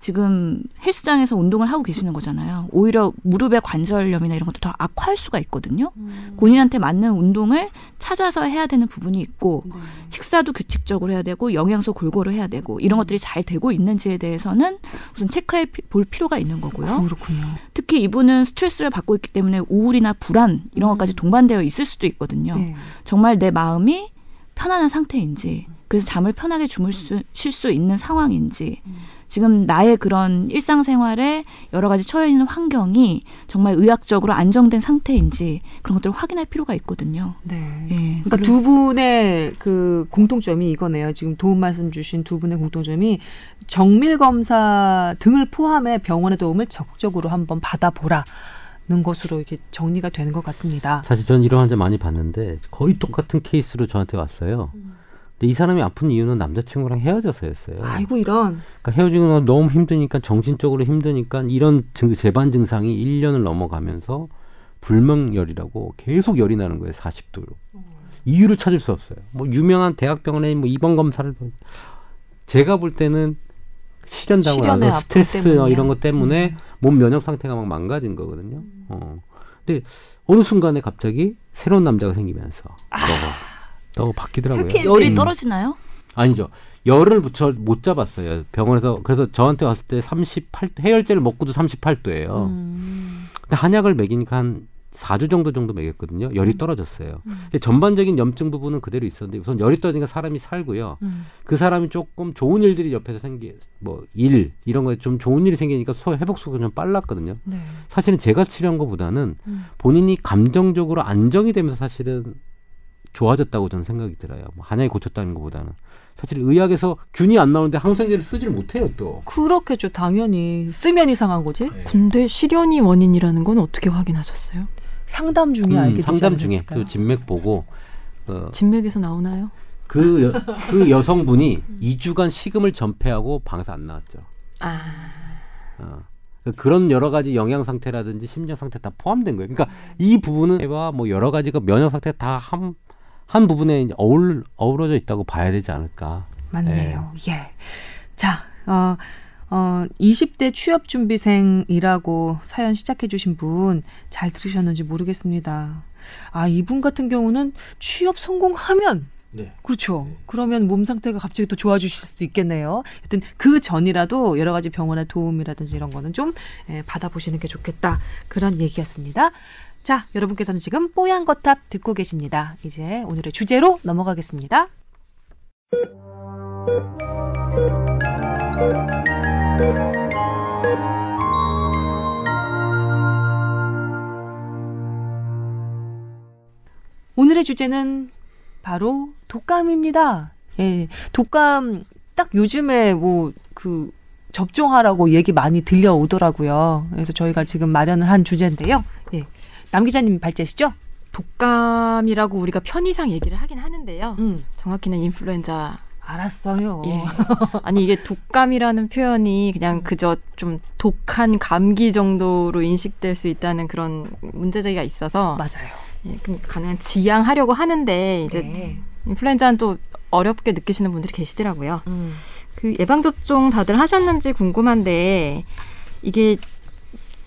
지금 헬스장에서 운동을 하고 계시는 거잖아요. 오히려 무릎의 관절염이나 이런 것도 더 악화할 수가 있거든요. 음. 본인한테 맞는 운동을 찾아서 해야 되는 부분이 있고 네. 식사도 규칙적으로 해야 되고 영양소 골고루 해야 되고 이런 것들이 잘 되고 있는지에 대해서는 우선 체크해 피- 볼 필요가 있는 거고요. 그렇군요. 특히 이분은 스트레스를 받고 있기 때문에 우울이나 불안 이런 것까지 동반되어 있을 수도 있거든요. 네. 정말 내 마음이 편안한 상태인지 그래서 잠을 편하게 주물 수, 쉴수 있는 상황인지 지금 나의 그런 일상생활에 여러 가지 처해 있는 환경이 정말 의학적으로 안정된 상태인지 그런 것들을 확인할 필요가 있거든요. 네. 예. 그러니까 두 분의 그 공통점이 이거네요. 지금 도움 말씀 주신 두 분의 공통점이 정밀 검사 등을 포함해 병원의 도움을 적극적으로 한번 받아보라 는 것으로 이렇게 정리가 되는 것 같습니다. 사실 전 이런 환자 많이 봤는데 거의 똑같은 케이스로 저한테 왔어요. 근데 이 사람이 아픈 이유는 남자친구랑 헤어져서였어요. 아이고 이런. 그러니까 헤어지고 너무 힘드니까 정신적으로 힘드니까 이런 증, 재반 증상이 1년을 넘어가면서 불명열이라고 계속 열이 나는 거예요. 40도로. 이유를 찾을 수 없어요. 뭐 유명한 대학병원에 뭐 입원 검사를 보- 제가 볼 때는 실현당하고 나서 스트레스 때문이야. 이런 것 때문에 몸 면역 상태가 막 망가진 거거든요. 어. 근데 어느 순간에 갑자기 새로운 남자가 생기면서 너, 너 바뀌더라고요. 열이 음. 떨어지나요? 아니죠. 열을 저못 잡았어요. 병원에서 그래서 저한테 왔을 때 38, 해열제를 먹고도 38도예요. 음. 근데 한약을 먹이니까 한 4주 정도 정도 먹였거든요. 열이 떨어졌어요. 근데 전반적인 염증 부분은 그대로 있었는데 우선 열이 떨어지니까 사람이 살고요. 음. 그 사람이 조금 좋은 일들이 옆에서 생기 뭐 일 이런 거에 좀 좋은 일이 생기니까 소 회복 속도가 좀 빨랐거든요. 네. 사실은 제가 치료한 것보다는 음. 본인이 감정적으로 안정이 되면서 사실은 좋아졌다고 저는 생각이 들어요. 뭐 한약이 고쳤다는 것보다는 사실 의학에서 균이 안 나오는데 항생제를 쓰지를 못해요 또. 그렇겠죠. 당연히 쓰면 이상한 거지. 근데 실연이 원인이라는 건 어떻게 확인하셨어요? 상담 중에 음, 알게 되지 상담 중에 않았을까? 그 진맥 보고 어, 진맥에서 나오나요? 그, 여, 그 여성분이 2주간 식음을 전폐하고 방에서 안 나왔죠. 아. 어. 그런 여러 가지 영양 상태라든지 심장 상태 다 포함된 거예요. 그러니까 이 부분은 와뭐 여러 가지가 면역 상태 다한 한 부분에 어울 어우러져 있다고 봐야 되지 않을까. 맞네요. 예. 자, 어, 어, 20대 취업 준비생이라고 사연 시작해 주신 분 잘 들으셨는지 모르겠습니다. 아, 이분 같은 경우는 취업 성공하면 네. 그렇죠. 그러면 몸 상태가 갑자기 또 좋아지실 수도 있겠네요. 하여튼 그 전이라도 여러 가지 병원의 도움이라든지 이런 거는 좀 예, 받아보시는 게 좋겠다. 그런 얘기였습니다. 자, 여러분께서는 지금 뽀얀 거탑 듣고 계십니다. 이제 오늘의 주제로 넘어가겠습니다. 오늘의 주제는 바로 독감입니다. 예, 독감 딱 요즘에 뭐 그 접종하라고 얘기 많이 들려오더라고요. 그래서 저희가 지금 마련을 한 주제인데요. 예, 남 기자님 발제시죠? 독감이라고 우리가 편의상 얘기를 하긴 하는데요. 음, 정확히는 인플루엔자. 알았어요. 예. 아니 이게 독감이라는 표현이 그냥 그저 좀 독한 감기 정도로 인식될 수 있다는 그런 문제 제기가 있어서 맞아요. 예, 그 가능한 지양하려고 하는데 이제 네. 인플루엔자는 또 어렵게 느끼시는 분들이 계시더라고요. 음. 그 예방접종 다들 하셨는지 궁금한데 이게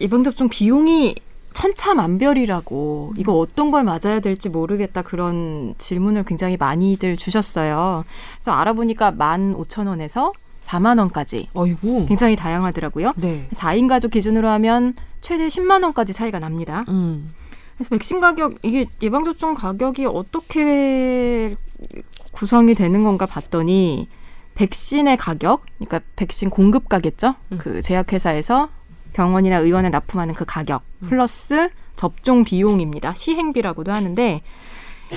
예방접종 비용이 천차만별이라고 이거 어떤 걸 맞아야 될지 모르겠다 그런 질문을 굉장히 많이들 주셨어요. 그래서 알아보니까 만 오천 원에서 4만 원까지 어이구. 굉장히 다양하더라고요. 네. 4인 가족 기준으로 하면 최대 10만 원까지 차이가 납니다. 음. 그래서 백신 가격 이게 예방접종 가격이 어떻게 구성이 되는 건가 봤더니 백신의 가격, 그러니까 백신 공급가겠죠. 음. 그 제약회사에서 병원이나 의원에 납품하는 그 가격 플러스 접종 비용입니다. 시행비라고도 하는데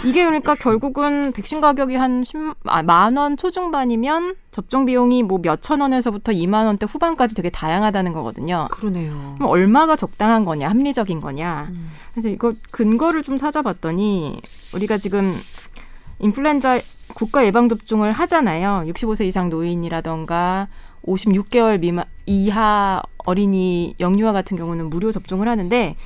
이게 그러니까 결국은 백신 가격이 한 10, 아, 만원 초중반이면 접종 비용이 뭐 몇천 원에서부터 2만 원대 후반까지 되게 다양하다는 거거든요. 그러네요. 그럼 얼마가 적당한 거냐, 합리적인 거냐. 음. 그래서 이거 근거를 좀 찾아봤더니 우리가 지금 인플루엔자 국가 예방 접종을 하잖아요. 65세 이상 노인이라던가 56개월 미만 이하 어린이 영유아 같은 경우는 무료 접종을 하는데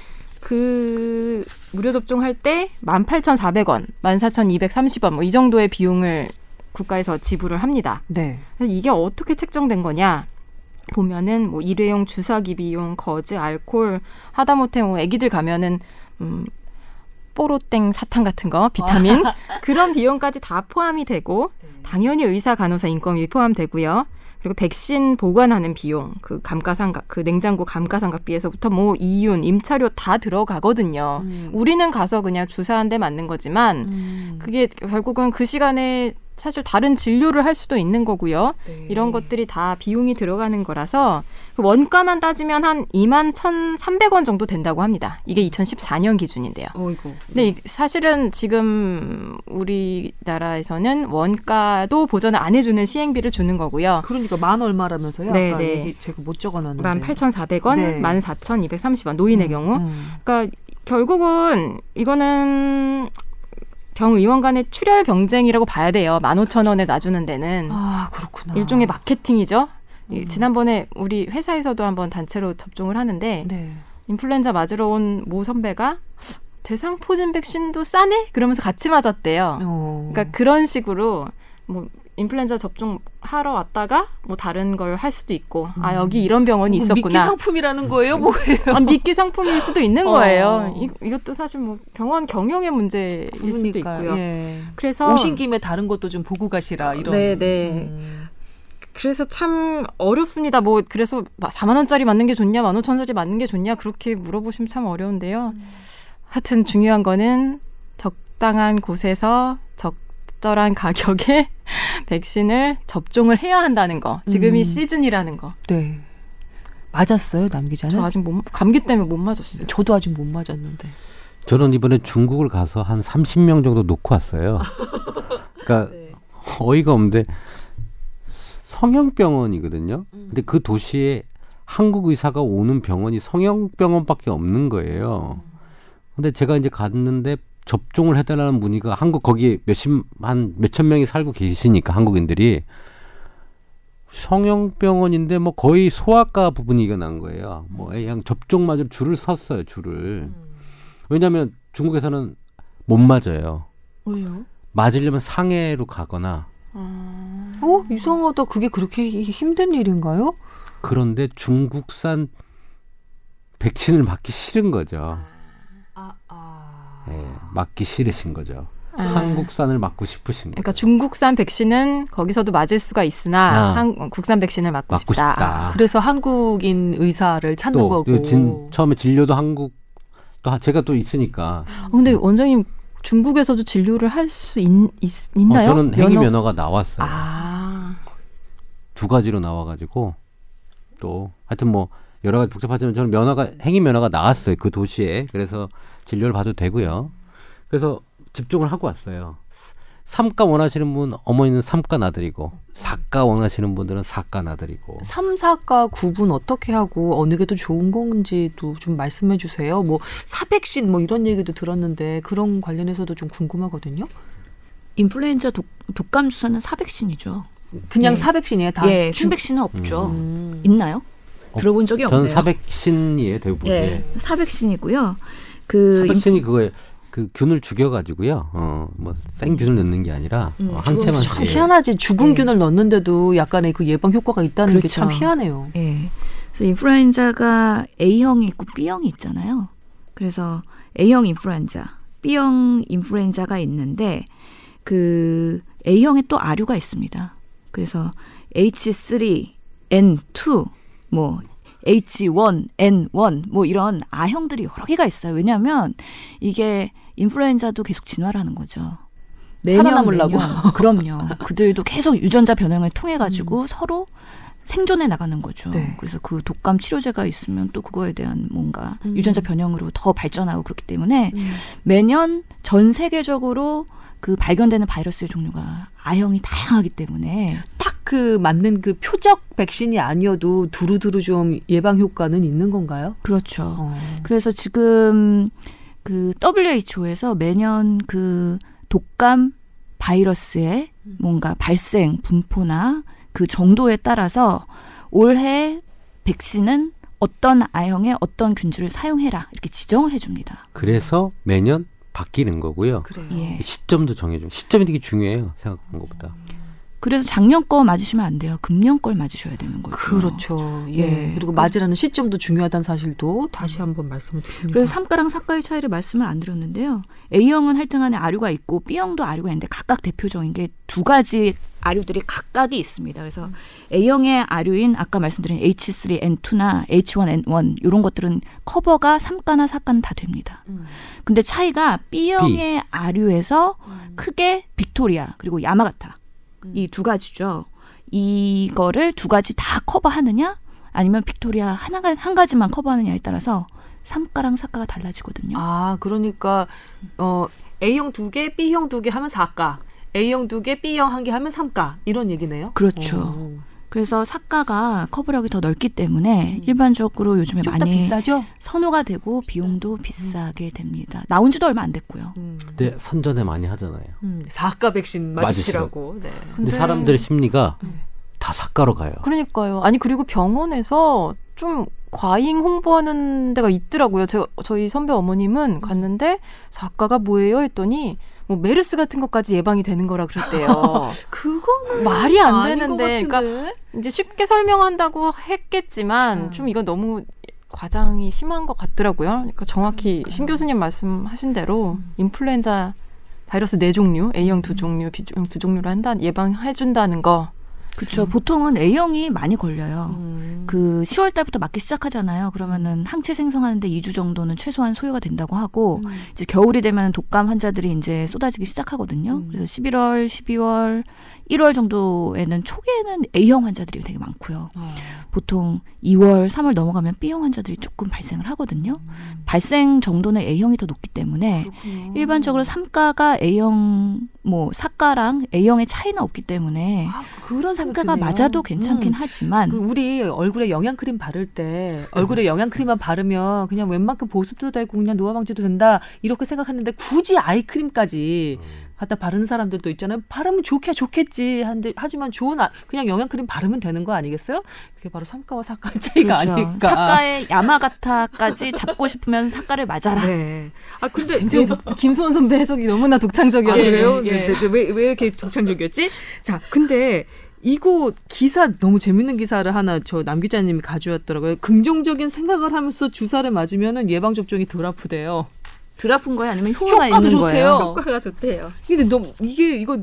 그 무료 접종할 때 18,400원, 14,230원 뭐 이 정도의 비용을 국가에서 지불을 합니다. 네. 이게 어떻게 책정된 거냐? 보면은 뭐 일회용 주사기 비용, 거즈, 알코올 하다못해 뭐 아기들 가면은 음 뽀로땡 사탕 같은 거, 비타민 그런 비용까지 다 포함이 되고 당연히 의사 간호사 인건비 포함되고요. 그리고 백신 보관하는 비용, 그 감가상각, 그 냉장고 감가상각비에서부터 뭐 이윤, 임차료 다 들어가거든요. 음. 우리는 가서 그냥 주사 한 대 맞는 거지만 음. 그게 결국은 그 시간에 사실 다른 진료를 할 수도 있는 거고요. 네. 이런 것들이 다 비용이 들어가는 거라서 그 원가만 따지면 한 2만 1,300원 정도 된다고 합니다. 이게 2014년 기준인데요. 어이구. 근데 이- 사실은 지금 우리나라에서는 원가도 보전을 안 해주는 시행비를 주는 거고요. 그러니까 만 얼마라면서요? 네, 네. 제가 못 적어놨는데. 18,400원, 네. 14,230원 노인의 경우. 음. 그러니까 결국은 이거는 병의원 간의 출혈 경쟁이라고 봐야 돼요. 15,000원에 놔주는 데는. 아 그렇구나. 일종의 마케팅이죠. 이 음. 지난번에 우리 회사에서도 한번 단체로 접종을 하는데 네. 인플루엔자 맞으러 온 모 선배가 대상포진 백신도 싸네? 그러면서 같이 맞았대요. 어. 그러니까 그런 식으로 뭐 인플루엔자 접종 하러 왔다가 뭐 다른 걸 할 수도 있고 아 여기 이런 병원이 뭐 미끼 있었구나. 상품이라는 거예요, 뭐예요? 아, 미끼 상품일 수도 있는 어. 거예요. 이, 이것도 사실 뭐 병원 경영의 문제일 수도 그러니까, 있고요. 예. 그래서 오신 김에 다른 것도 좀 보고 가시라 이런. 네, 네. 음. 그래서 참 어렵습니다. 뭐 그래서 4만 원짜리 맞는 게 좋냐, 1만 5천 원짜리 맞는 게 좋냐 그렇게 물어보시면 참 어려운데요. 하여튼 중요한 거는 적당한 곳에서 적 절한 가격에 백신을 접종을 해야 한다는 거. 지금이 음. 시즌이라는 거. 네. 맞았어요, 남 기자는? 저 아직 못, 감기 때문에 못 맞았어요. 저도 아직 못 맞았는데. 저는 이번에 중국을 가서 한 30명 정도 놓고 왔어요. 그러니까 네. 어이가 없는데 성형병원이거든요. 음. 근데 그 도시에 한국 의사가 오는 병원이 성형병원밖에 없는 거예요. 근데 제가 이제 갔는데 접종을 해달라는 문의가 한국 거기에 몇십 한 몇천 명이 살고 계시니까 한국인들이 성형병원인데 뭐 거의 소아과 부분이가 난 거예요. 뭐 그냥 접종마저 줄을 섰어요 줄을. 왜냐하면 중국에서는 못 맞아요. 왜요? 맞으려면 상해로 가거나 아... 어? 이상하다. 그게 그렇게 힘든 일인가요? 그런데 중국산 백신을 맞기 싫은 거죠. 예, 맞기 싫으신 거죠. 아. 한국산을 맞고 싶으신 거죠. 그러니까 중국산 백신은 거기서도 맞을 수가 있으나 아. 한, 국산 백신을 맞고, 맞고 싶다. 싶다. 그래서 한국인 의사를 찾는 또 거고. 그 진, 처음에 진료도 한국 또 하- 제가 또 있으니까 아, 근데 원장님 중국에서도 진료를 할 수 있나요? 어, 저는 행위 면허- 면허가 나왔어요. 아, 두 가지로 나와가지고 또 하여튼 뭐 여러 가지 복잡하지만 저는 면허가 행위 면허가 나왔어요 그 도시에 그래서 진료를 봐도 되고요. 그래서 집중을 하고 왔어요. 삼가 원하시는 분 어머니는 삼가 나들이고 사가 원하시는 분들은 사가 나들이고 삼사과 구분 어떻게 하고 어느 게 더 좋은 건지도 좀 말씀해 주세요. 뭐 사백신 뭐 이런 얘기도 들었는데 그런 관련해서도 좀 궁금하거든요. 인플루엔자 독, 독감 주사는 사백신이죠. 그냥 예. 사백신이에요. 다 예, 주- 순백신은 없죠. 음. 있나요? 어, 들어본 적이 없네요. 저는 사백신이에요 대부분. 예, 예. 사백신이고요. 그 사백신이 그거에 그 균을 죽여가지고요. 어뭐 생균을 넣는 게 아니라 음, 어, 항체만 참 예. 희한하지. 죽은 예. 균을 넣는데도 약간의 그 예방 효과가 있다는 게참 그렇죠. 희한해요. 예. 그래서 인플루엔자가 A형이 있고 B형이 있잖아요. 그래서 A형 인플루엔자, B형 인플루엔자가 있는데 그 A형에 또 아류가 있습니다. 그래서 H3N2 뭐 H1N1 뭐 이런 아형들이 여러 개가 있어요. 왜냐하면 이게 인플루엔자도 계속 진화를 하는 거죠. 살아남으려고. 매년. 그럼요. 그들도 계속 유전자 변형을 통해 음. 가지고 서로 생존해 나가는 거죠. 네. 그래서 그 독감 치료제가 있으면 또 그거에 대한 뭔가 음. 유전자 변형으로 더 발전하고 그렇기 때문에 매년 전 세계적으로 그 발견되는 바이러스의 종류가 아형이 다양하기 때문에 딱 그 맞는 그 표적 백신이 아니어도 두루두루 좀 예방 효과는 있는 건가요? 그렇죠. 어. 그래서 지금 그 WHO에서 매년 그 독감 바이러스의 뭔가 발생 분포나 그 정도에 따라서 올해 백신은 어떤 아형의 어떤 균주를 사용해라 이렇게 지정을 해줍니다. 그래서 매년 바뀌는 거고요. 그래요. 예. 시점도 정해줘. 시점이 되게 중요해요. 생각한 것보다. 그래서 작년 거 맞으시면 안 돼요. 금년 걸 맞으셔야 되는 거죠. 그렇죠. 예. 예. 그리고 맞으라는 시점도 중요하다는 사실도 다시 한번 말씀을 드립니다. 그래서 삼가랑 사가의 차이를 말씀을 안 드렸는데요. A형은 할등안에 아류가 있고 B형도 아류가 있는데 각각 대표적인 게 두 가지 아류들이 각각이 있습니다. 그래서 A형의 아류인 아까 말씀드린 H3N2나 H1N1 이런 것들은 커버가 삼가나 사가는 다 됩니다. 음. 근데 차이가 B형의 아류에서 크게 빅토리아 그리고 야마가타 이 두 가지죠. 이거를 두 가지 다 커버하느냐 아니면 빅토리아 하나가 한 가지만 커버하느냐에 따라서 3가랑 4가가 달라지거든요. 아, 그러니까 어 A형 두 개, B형 두 개 하면 4가. A형 두 개, B형 한 개 하면 3가. 이런 얘기네요. 그렇죠. 오. 그래서 4가가 커버력이 더 넓기 때문에 일반적으로 요즘에 많이 비싸죠? 선호가 되고 비용도 비싸게 됩니다. 나온 지도 얼마 안 됐고요. 음. 근데 선전에 많이 하잖아요. 음, 4가 백신 맞으시라고. 네. 근데 근데- 사람들의 심리가 네. 다 사가로 가요. 그러니까요. 아니 그리고 병원에서 좀 과잉 홍보하는 데가 있더라고요. 저, 저희 선배 어머님은 갔는데 작가가 뭐예요 했더니 뭐 메르스 같은 것까지 예방이 되는 거라 그랬대요. 그거는 말이 안 되는데, 것 그러니까. 이제 쉽게 설명한다고 했겠지만 음. 좀 이건 너무 과장이 심한 것 같더라고요. 그러니까 정확히 신 교수님 말씀하신 대로 인플루엔자 바이러스 네 종류, A형 두 종류, B형 두 종류로 한다 예방해 준다는 거. 그렇죠. 보통은 A형이 많이 걸려요. 음. 그 10월 달부터 맞기 시작하잖아요. 그러면은 항체 생성하는데 2주 정도는 최소한 소요가 된다고 하고 음. 이제 겨울이 되면 독감 환자들이 이제 쏟아지기 시작하거든요. 음. 그래서 11월, 12월, 1월 정도에는 초기에는 A형 환자들이 되게 많고요. 어. 보통 2월, 3월 넘어가면 B형 환자들이 조금 발생을 하거든요. 발생 정도는 A형이 더 높기 때문에 그렇군요. 일반적으로 삼가가 A형 뭐 사가랑 A형의 차이는 없기 때문에 아, 그런 생각 삼가가 드네요. 맞아도 괜찮긴 음. 하지만 그 우리 얼굴에 영양 크림 바를 때 얼굴에 영양 크림만 바르면 그냥 웬만큼 보습도 되고 그냥 노화 방지도 된다 이렇게 생각했는데 굳이 아이크림까지 갖다 바르는 사람들도 있잖아요. 바르면 좋게 좋겠지 한데 하지만 좋은 아- 그냥 영양 크림 바르면 되는 거 아니겠어요? 그게 바로 삼가와 사가의 차이가 그렇죠. 아닐까. 사가의 야마가타까지 잡고 싶으면 사가를 맞아라. 네. 아 근데 굉장히 독- 김소원 선배 해석이 너무나 아, 독창적이었어요. 예. 네, 네, 네. 왜, 왜 이렇게 독창적이었지? 자, 근데 이거 기사 너무 재밌는 기사를 하나 저 남 기자님이 가져왔더라고요. 긍정적인 생각을 하면서 주사를 맞으면은 예방 접종이 덜 아프대요. 덜 아픈 거예요? 아니면 효과가 효과도 있는 좋대요. 거예요? 효과가 좋대요. 근데 너무 이게 이거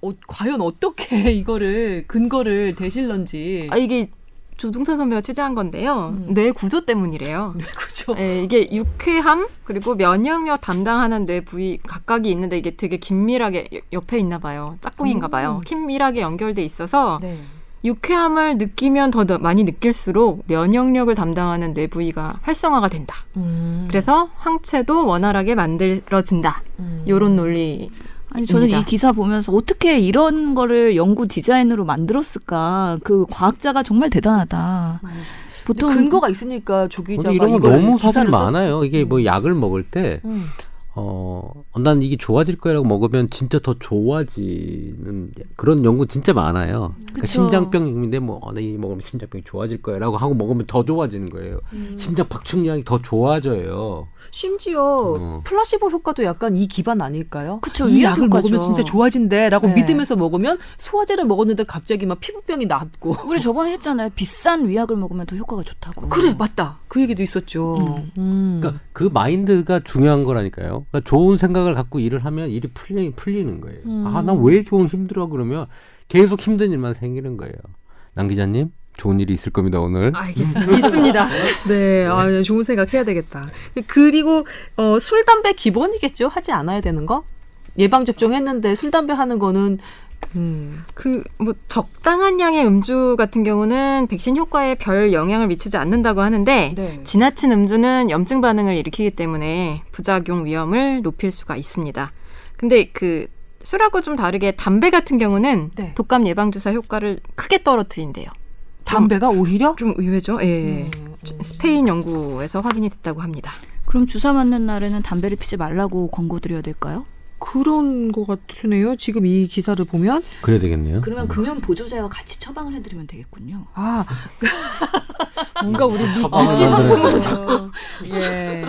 어, 과연 어떻게 이거를 근거를 대실런지. 아 이게 조동찬 선배가 취재한 건데요. 음. 뇌 구조 때문이래요. 그죠. 예, 이게 유쾌함 그리고 면역력 담당하는 뇌 부위 각각이 있는데 이게 되게 긴밀하게 여- 옆에 있나 봐요. 짝꿍인가 봐요. 음. 긴밀하게 연결돼 있어서 네. 유쾌함을 느끼면 더더 많이 느낄수록 면역력을 담당하는 뇌 부위가 활성화가 된다. 음. 그래서 항체도 원활하게 만들어진다. 음. 요런 논리. 아니 저는 입니다. 이 기사 보면서 어떻게 이런 거를 연구 디자인으로 만들었을까? 그 과학자가 정말 대단하다. 보통 근거가 있으니까 조 기자가 근데 이런 건 이걸 너무 사실 많아요. 이게 뭐 음. 약을 먹을 때 음. 어, 난 이게 좋아질 거라고 먹으면 진짜 더 좋아지는 그런 연구 진짜 많아요. 그러니까. 심장병인데 뭐, 어, 나이 먹으면 심장병이 좋아질 거야라고 하고 먹으면 더 좋아지는 거예요. 음. 심장 박충량이 더 좋아져요. 심지어 어. 플라시보 효과도 약간 이 기반 아닐까요? 그쵸, 이 위약 약을 효과죠. 먹으면 진짜 좋아진대라고 네. 믿으면서 먹으면 소화제를 먹었는데 갑자기 막 피부병이 낫고 우리 저번에 했잖아요. 비싼 위약을 먹으면 더 효과가 좋다고. 그래 맞다 그 얘기도 있었죠. 음. 음. 그러니까 그 마인드가 중요한 거라니까요. 그러니까 좋은 생각을 갖고 일을 하면 일이 풀리, 풀리는 거예요. 음. 아, 나왜좀 힘들어 그러면 계속 힘든 일만 생기는 거예요. 남 기자님, 좋은 일이 있을 겁니다, 오늘. 알겠습니다. 있습니다. 네, 아, 좋은 생각 해야 되겠다. 그리고 어, 술 담배 기본이겠죠. 하지 않아야 되는 거. 예방 접종했는데 술 담배 하는 거는 음, 그뭐 적당한 양의 음주 같은 경우는 백신 효과에 별 영향을 미치지 않는다고 하는데 네. 지나친 음주는 염증 반응을 일으키기 때문에 부작용 위험을 높일 수가 있습니다. 근데 그 술하고 좀 다르게 담배 같은 경우는 네. 독감 예방 주사 효과를 크게 떨어뜨린대요. 담배가 오히려 좀 의외죠? 예. 음, 스페인 연구에서 확인이 됐다고 합니다. 그럼 주사 맞는 날에는 담배를 피지 말라고 권고드려야 될까요? 그런 것 같으네요. 지금 이 기사를 보면 그래야 되겠네요. 그러면 금연 보조제와 같이 처방을 해드리면 되겠군요. 아 뭔가 우리 미, 처방을 미끼 상품으로 자꾸 예.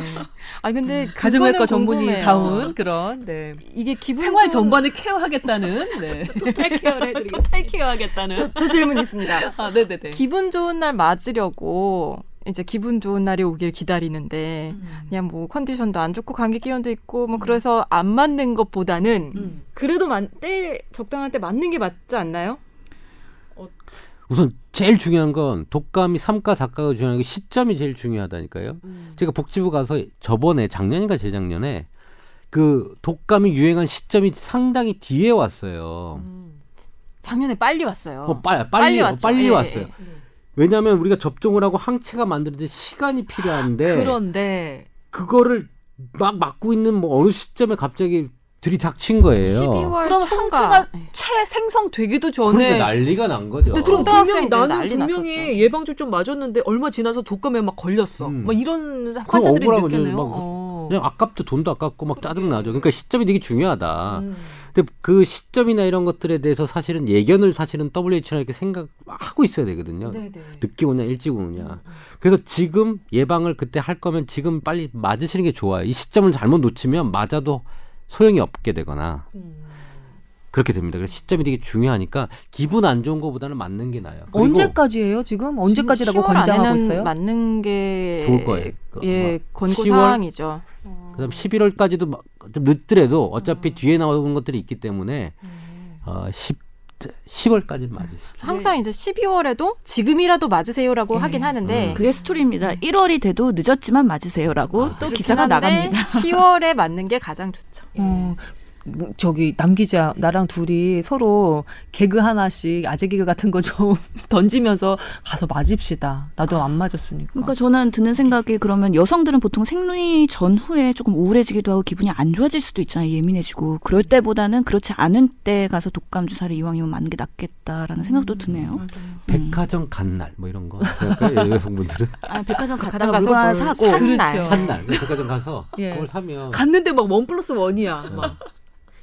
아 근데 그거는 가정의학과 전문의 궁금해요. 다운 그런 네. 이게 기분 생활 전반을 케어하겠다는 네. 토탈 케어를 해드리겠습니다. 토탈 케어하겠다는 저, 저 질문 있습니다. 아 네네네. 기분 좋은 날 맞으려고 이제 기분 좋은 날이 오길 기다리는데 음. 그냥 뭐 컨디션도 안 좋고 감기 기운도 있고 뭐 그래서 안 맞는 것보다는 음. 그래도 만, 때 적당할 때 맞는 게 맞지 않나요? 우선 제일 중요한 건 독감이 삼가 사가가 중요한 게 시점이 제일 중요하다니까요. 음. 제가 복지부 가서 저번에 작년인가 재작년에 그 독감이 유행한 시점이 상당히 뒤에 왔어요. 음. 작년에 빨리 왔어요. 어, 빨리 빨리 왔죠. 빨리 예, 왔어요. 예. 왜냐하면 우리가 접종을 하고 항체가 만드는데 시간이 필요한데 그런데 그거를 막 막고 있는 뭐 어느 시점에 갑자기 들이닥친 거예요. 12월 그럼 항체가 예. 채 생성되기도 전에 난리가 난 거죠. 근데 그럼 분명히 나는 난리 분명히 났었죠. 예방접종 맞았는데 얼마 지나서 독감에 막 걸렸어. 음. 막 이런 환자들이. 막 어. 그냥 아깝죠. 돈도 아깝고 막 짜증 나죠. 그러니까 시점이 되게 중요하다. 음. 근데 그 시점이나 이런 것들에 대해서 사실은 예견을 사실은 WHO나 이렇게 생각하고 있어야 되거든요. 네네. 늦게 오냐 일찍 오냐. 그래서 지금 예방을 그때 할 거면 지금 빨리 맞으시는 게 좋아요. 이 시점을 잘못 놓치면 맞아도 소용이 없게 되거나 음. 그렇게 됩니다. 그래서 시점이 되게 중요하니까 기분 안 좋은 것보다는 맞는 게 나아요. 언제까지예요 지금? 언제까지라고 10월 권장하고 안에는 있어요? 맞는 게 좋을 거예요. 그 예, 권고 10월? 사항이죠. 그다음 11월까지도 막 좀 늦더라도 어차피 음. 뒤에 나오는 것들이 있기 때문에 어, 10 10월까지는 맞으세요. 항상 이제 12월에도 지금이라도 맞으세요라고 예. 하긴 하는데 음. 그게 스토리입니다. 1월이 돼도 늦었지만 맞으세요라고 또 기사가 나갑니다. 10월에 맞는 게 가장 좋죠. 어, 뭐, 저기 남 기자 나랑 둘이 서로 개그 하나씩 아재 개그 같은 거 좀 던지면서 가서 맞읍시다. 나도 안 맞았으니까. 그러니까 저는 드는 생각이 그러면 여성들은 보통 생리 전후에 조금 우울해지기도 하고 기분이 안 좋아질 수도 있잖아요. 예민해지고. 그럴 때보다는 그렇지 않은 때 가서 독감 주사를 이왕이면 맞는 게 낫겠다라는 생각도 드네요. 백화점 간 날 뭐 이런 거. 여성분들은 아, 백화점 백화점 가서 사고 산 그렇죠. 날. 산 날. 백화점 가서 예. 그걸 사면 갔는데 막 원 플러스 원이야. 막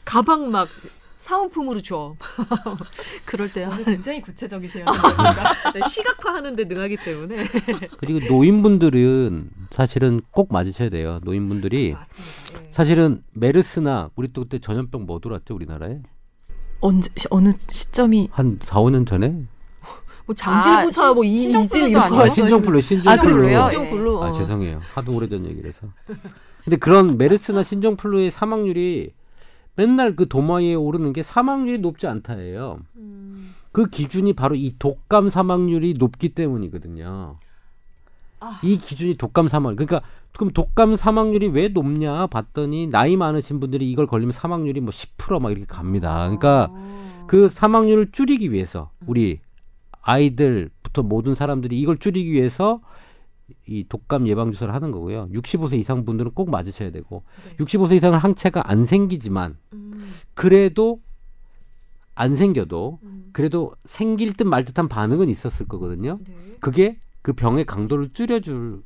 가방 막 사은품으로 줘. 그럴 때 굉장히 구체적이세요. 네, 시각화 하는데 능하기 때문에. 그리고 노인분들은 사실은 꼭 맞으셔야 돼요. 노인분들이 맞습니다. 예. 사실은 메르스나 우리 또 그때 전염병 뭐 들어왔죠 우리나라에 언제 어느 시점이 한 4, 5년 전에 뭐 장질부사 아, 뭐 이, 이질 이런? 거 아, 신종플루 신종플루 아, 그래요? 신종플루. 아 어. 죄송해요 하도 오래전 얘기라서 근데 그런 메르스나 신종플루의 사망률이 맨날 그 도마 위에 오르는 게 사망률이 높지 않다예요 그 기준이 바로 이 독감 사망률이 높기 때문이거든요. 아. 이 기준이 독감 사망. 그러니까 그럼 독감 사망률이 왜 높냐 봤더니 나이 많으신 분들이 이걸 걸리면 사망률이 뭐 10%막 이렇게 갑니다. 그러니까 어. 그 사망률을 줄이기 위해서 우리 아이들부터 모든 사람들이 이걸 줄이기 위해서 이 독감 예방 주사를 하는 거고요. 65세 이상 분들은 꼭 맞으셔야 되고 네. 65세 이상은 항체가 안 생기지만 음, 그래도 안 생겨도 음. 그래도 생길 듯 말 듯한 반응은 있었을 거거든요. 네. 그게 그 병의 강도를 줄여줍니다.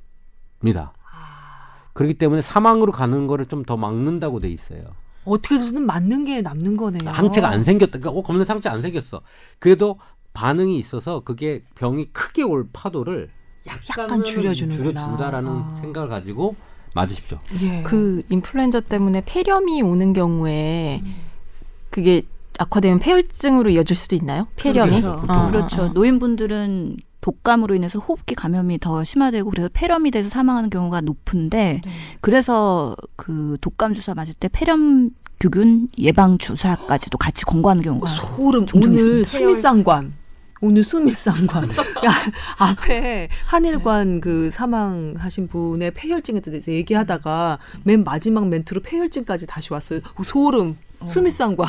아, 그렇기 때문에 사망으로 가는 거를 좀 더 막는다고 돼 있어요. 어떻게 해서든 맞는 게 남는 거네요. 항체가 안 생겼다. 그러니까 어, 검은 항체 안 생겼어. 그래도 반응이 있어서 그게 병이 크게 올 파도를 약간 줄여주는구나. 줄여준다라는 아. 생각을 가지고 맞으십시오. 예. 그 인플루엔자 때문에 폐렴이 오는 경우에 음. 그게 악화되면 폐혈증으로 이어질 수도 있나요? 폐렴이? 그렇죠. 어, 그렇죠. 어, 어. 노인분들은 독감으로 인해서 호흡기 감염이 더 심화되고 그래서 폐렴이 돼서 사망하는 경우가 높은데 네. 그래서 그 독감 주사 맞을 때 폐렴 규균 예방 주사까지도 같이 권고하는 경우가 소름 종종 오늘 있습니다. 수미상관 오늘 수미상관 야, 앞에 한일관 그 사망하신 분의 폐혈증에 대해서 얘기하다가 맨 마지막 멘트로 폐혈증까지 다시 왔어요 소름 수미상관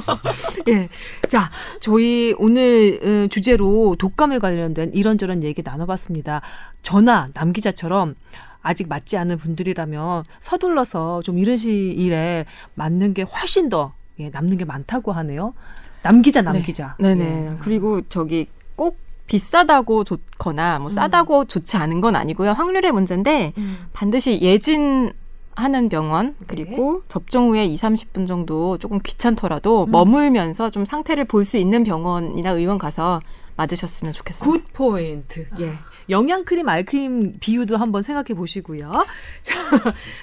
예. 자, 저희 오늘 어, 주제로 독감에 관련된 이런저런 얘기 나눠봤습니다. 저나 남 기자처럼 아직 맞지 않은 분들이라면 서둘러서 좀 이런 시일에 맞는 게 훨씬 더 예, 남는 게 많다고 하네요. 남 기자, 남 네. 기자. 네네. 예. 그리고 저기 꼭 비싸다고 좋거나 뭐 싸다고 좋지 않은 건 아니고요. 확률의 문제인데 음. 반드시 예진 하는 병원 그리고 접종 후에 2, 30분 정도 조금 귀찮더라도 음. 머물면서 좀 상태를 볼 수 있는 병원이나 의원 가서 맞으셨으면 좋겠습니다. Good point. 예. 영양크림, 아이크림 비유도 한번 생각해 보시고요. 자,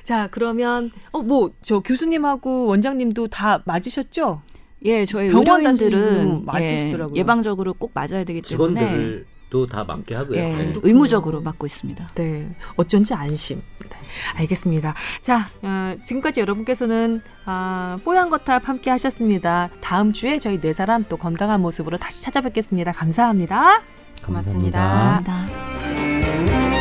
자 그러면 어 뭐 저 교수님하고 원장님도 다 맞으셨죠? 예, 저희 병원 의료인들은 맞으시더라고요. 예, 예방적으로 꼭 맞아야 되기 때문에 직원들도 다 맞게 하고요. 예, 네. 의무적으로 맞고 있습니다. 네, 어쩐지 안심. 네, 알겠습니다. 자, 어, 지금까지 여러분께서는 아, 뽀얀 거탑 함께 하셨습니다. 다음 주에 저희 네 사람 또 건강한 모습으로 다시 찾아뵙겠습니다. 감사합니다. 고맙습니다. 감사합니다. 감사합니다.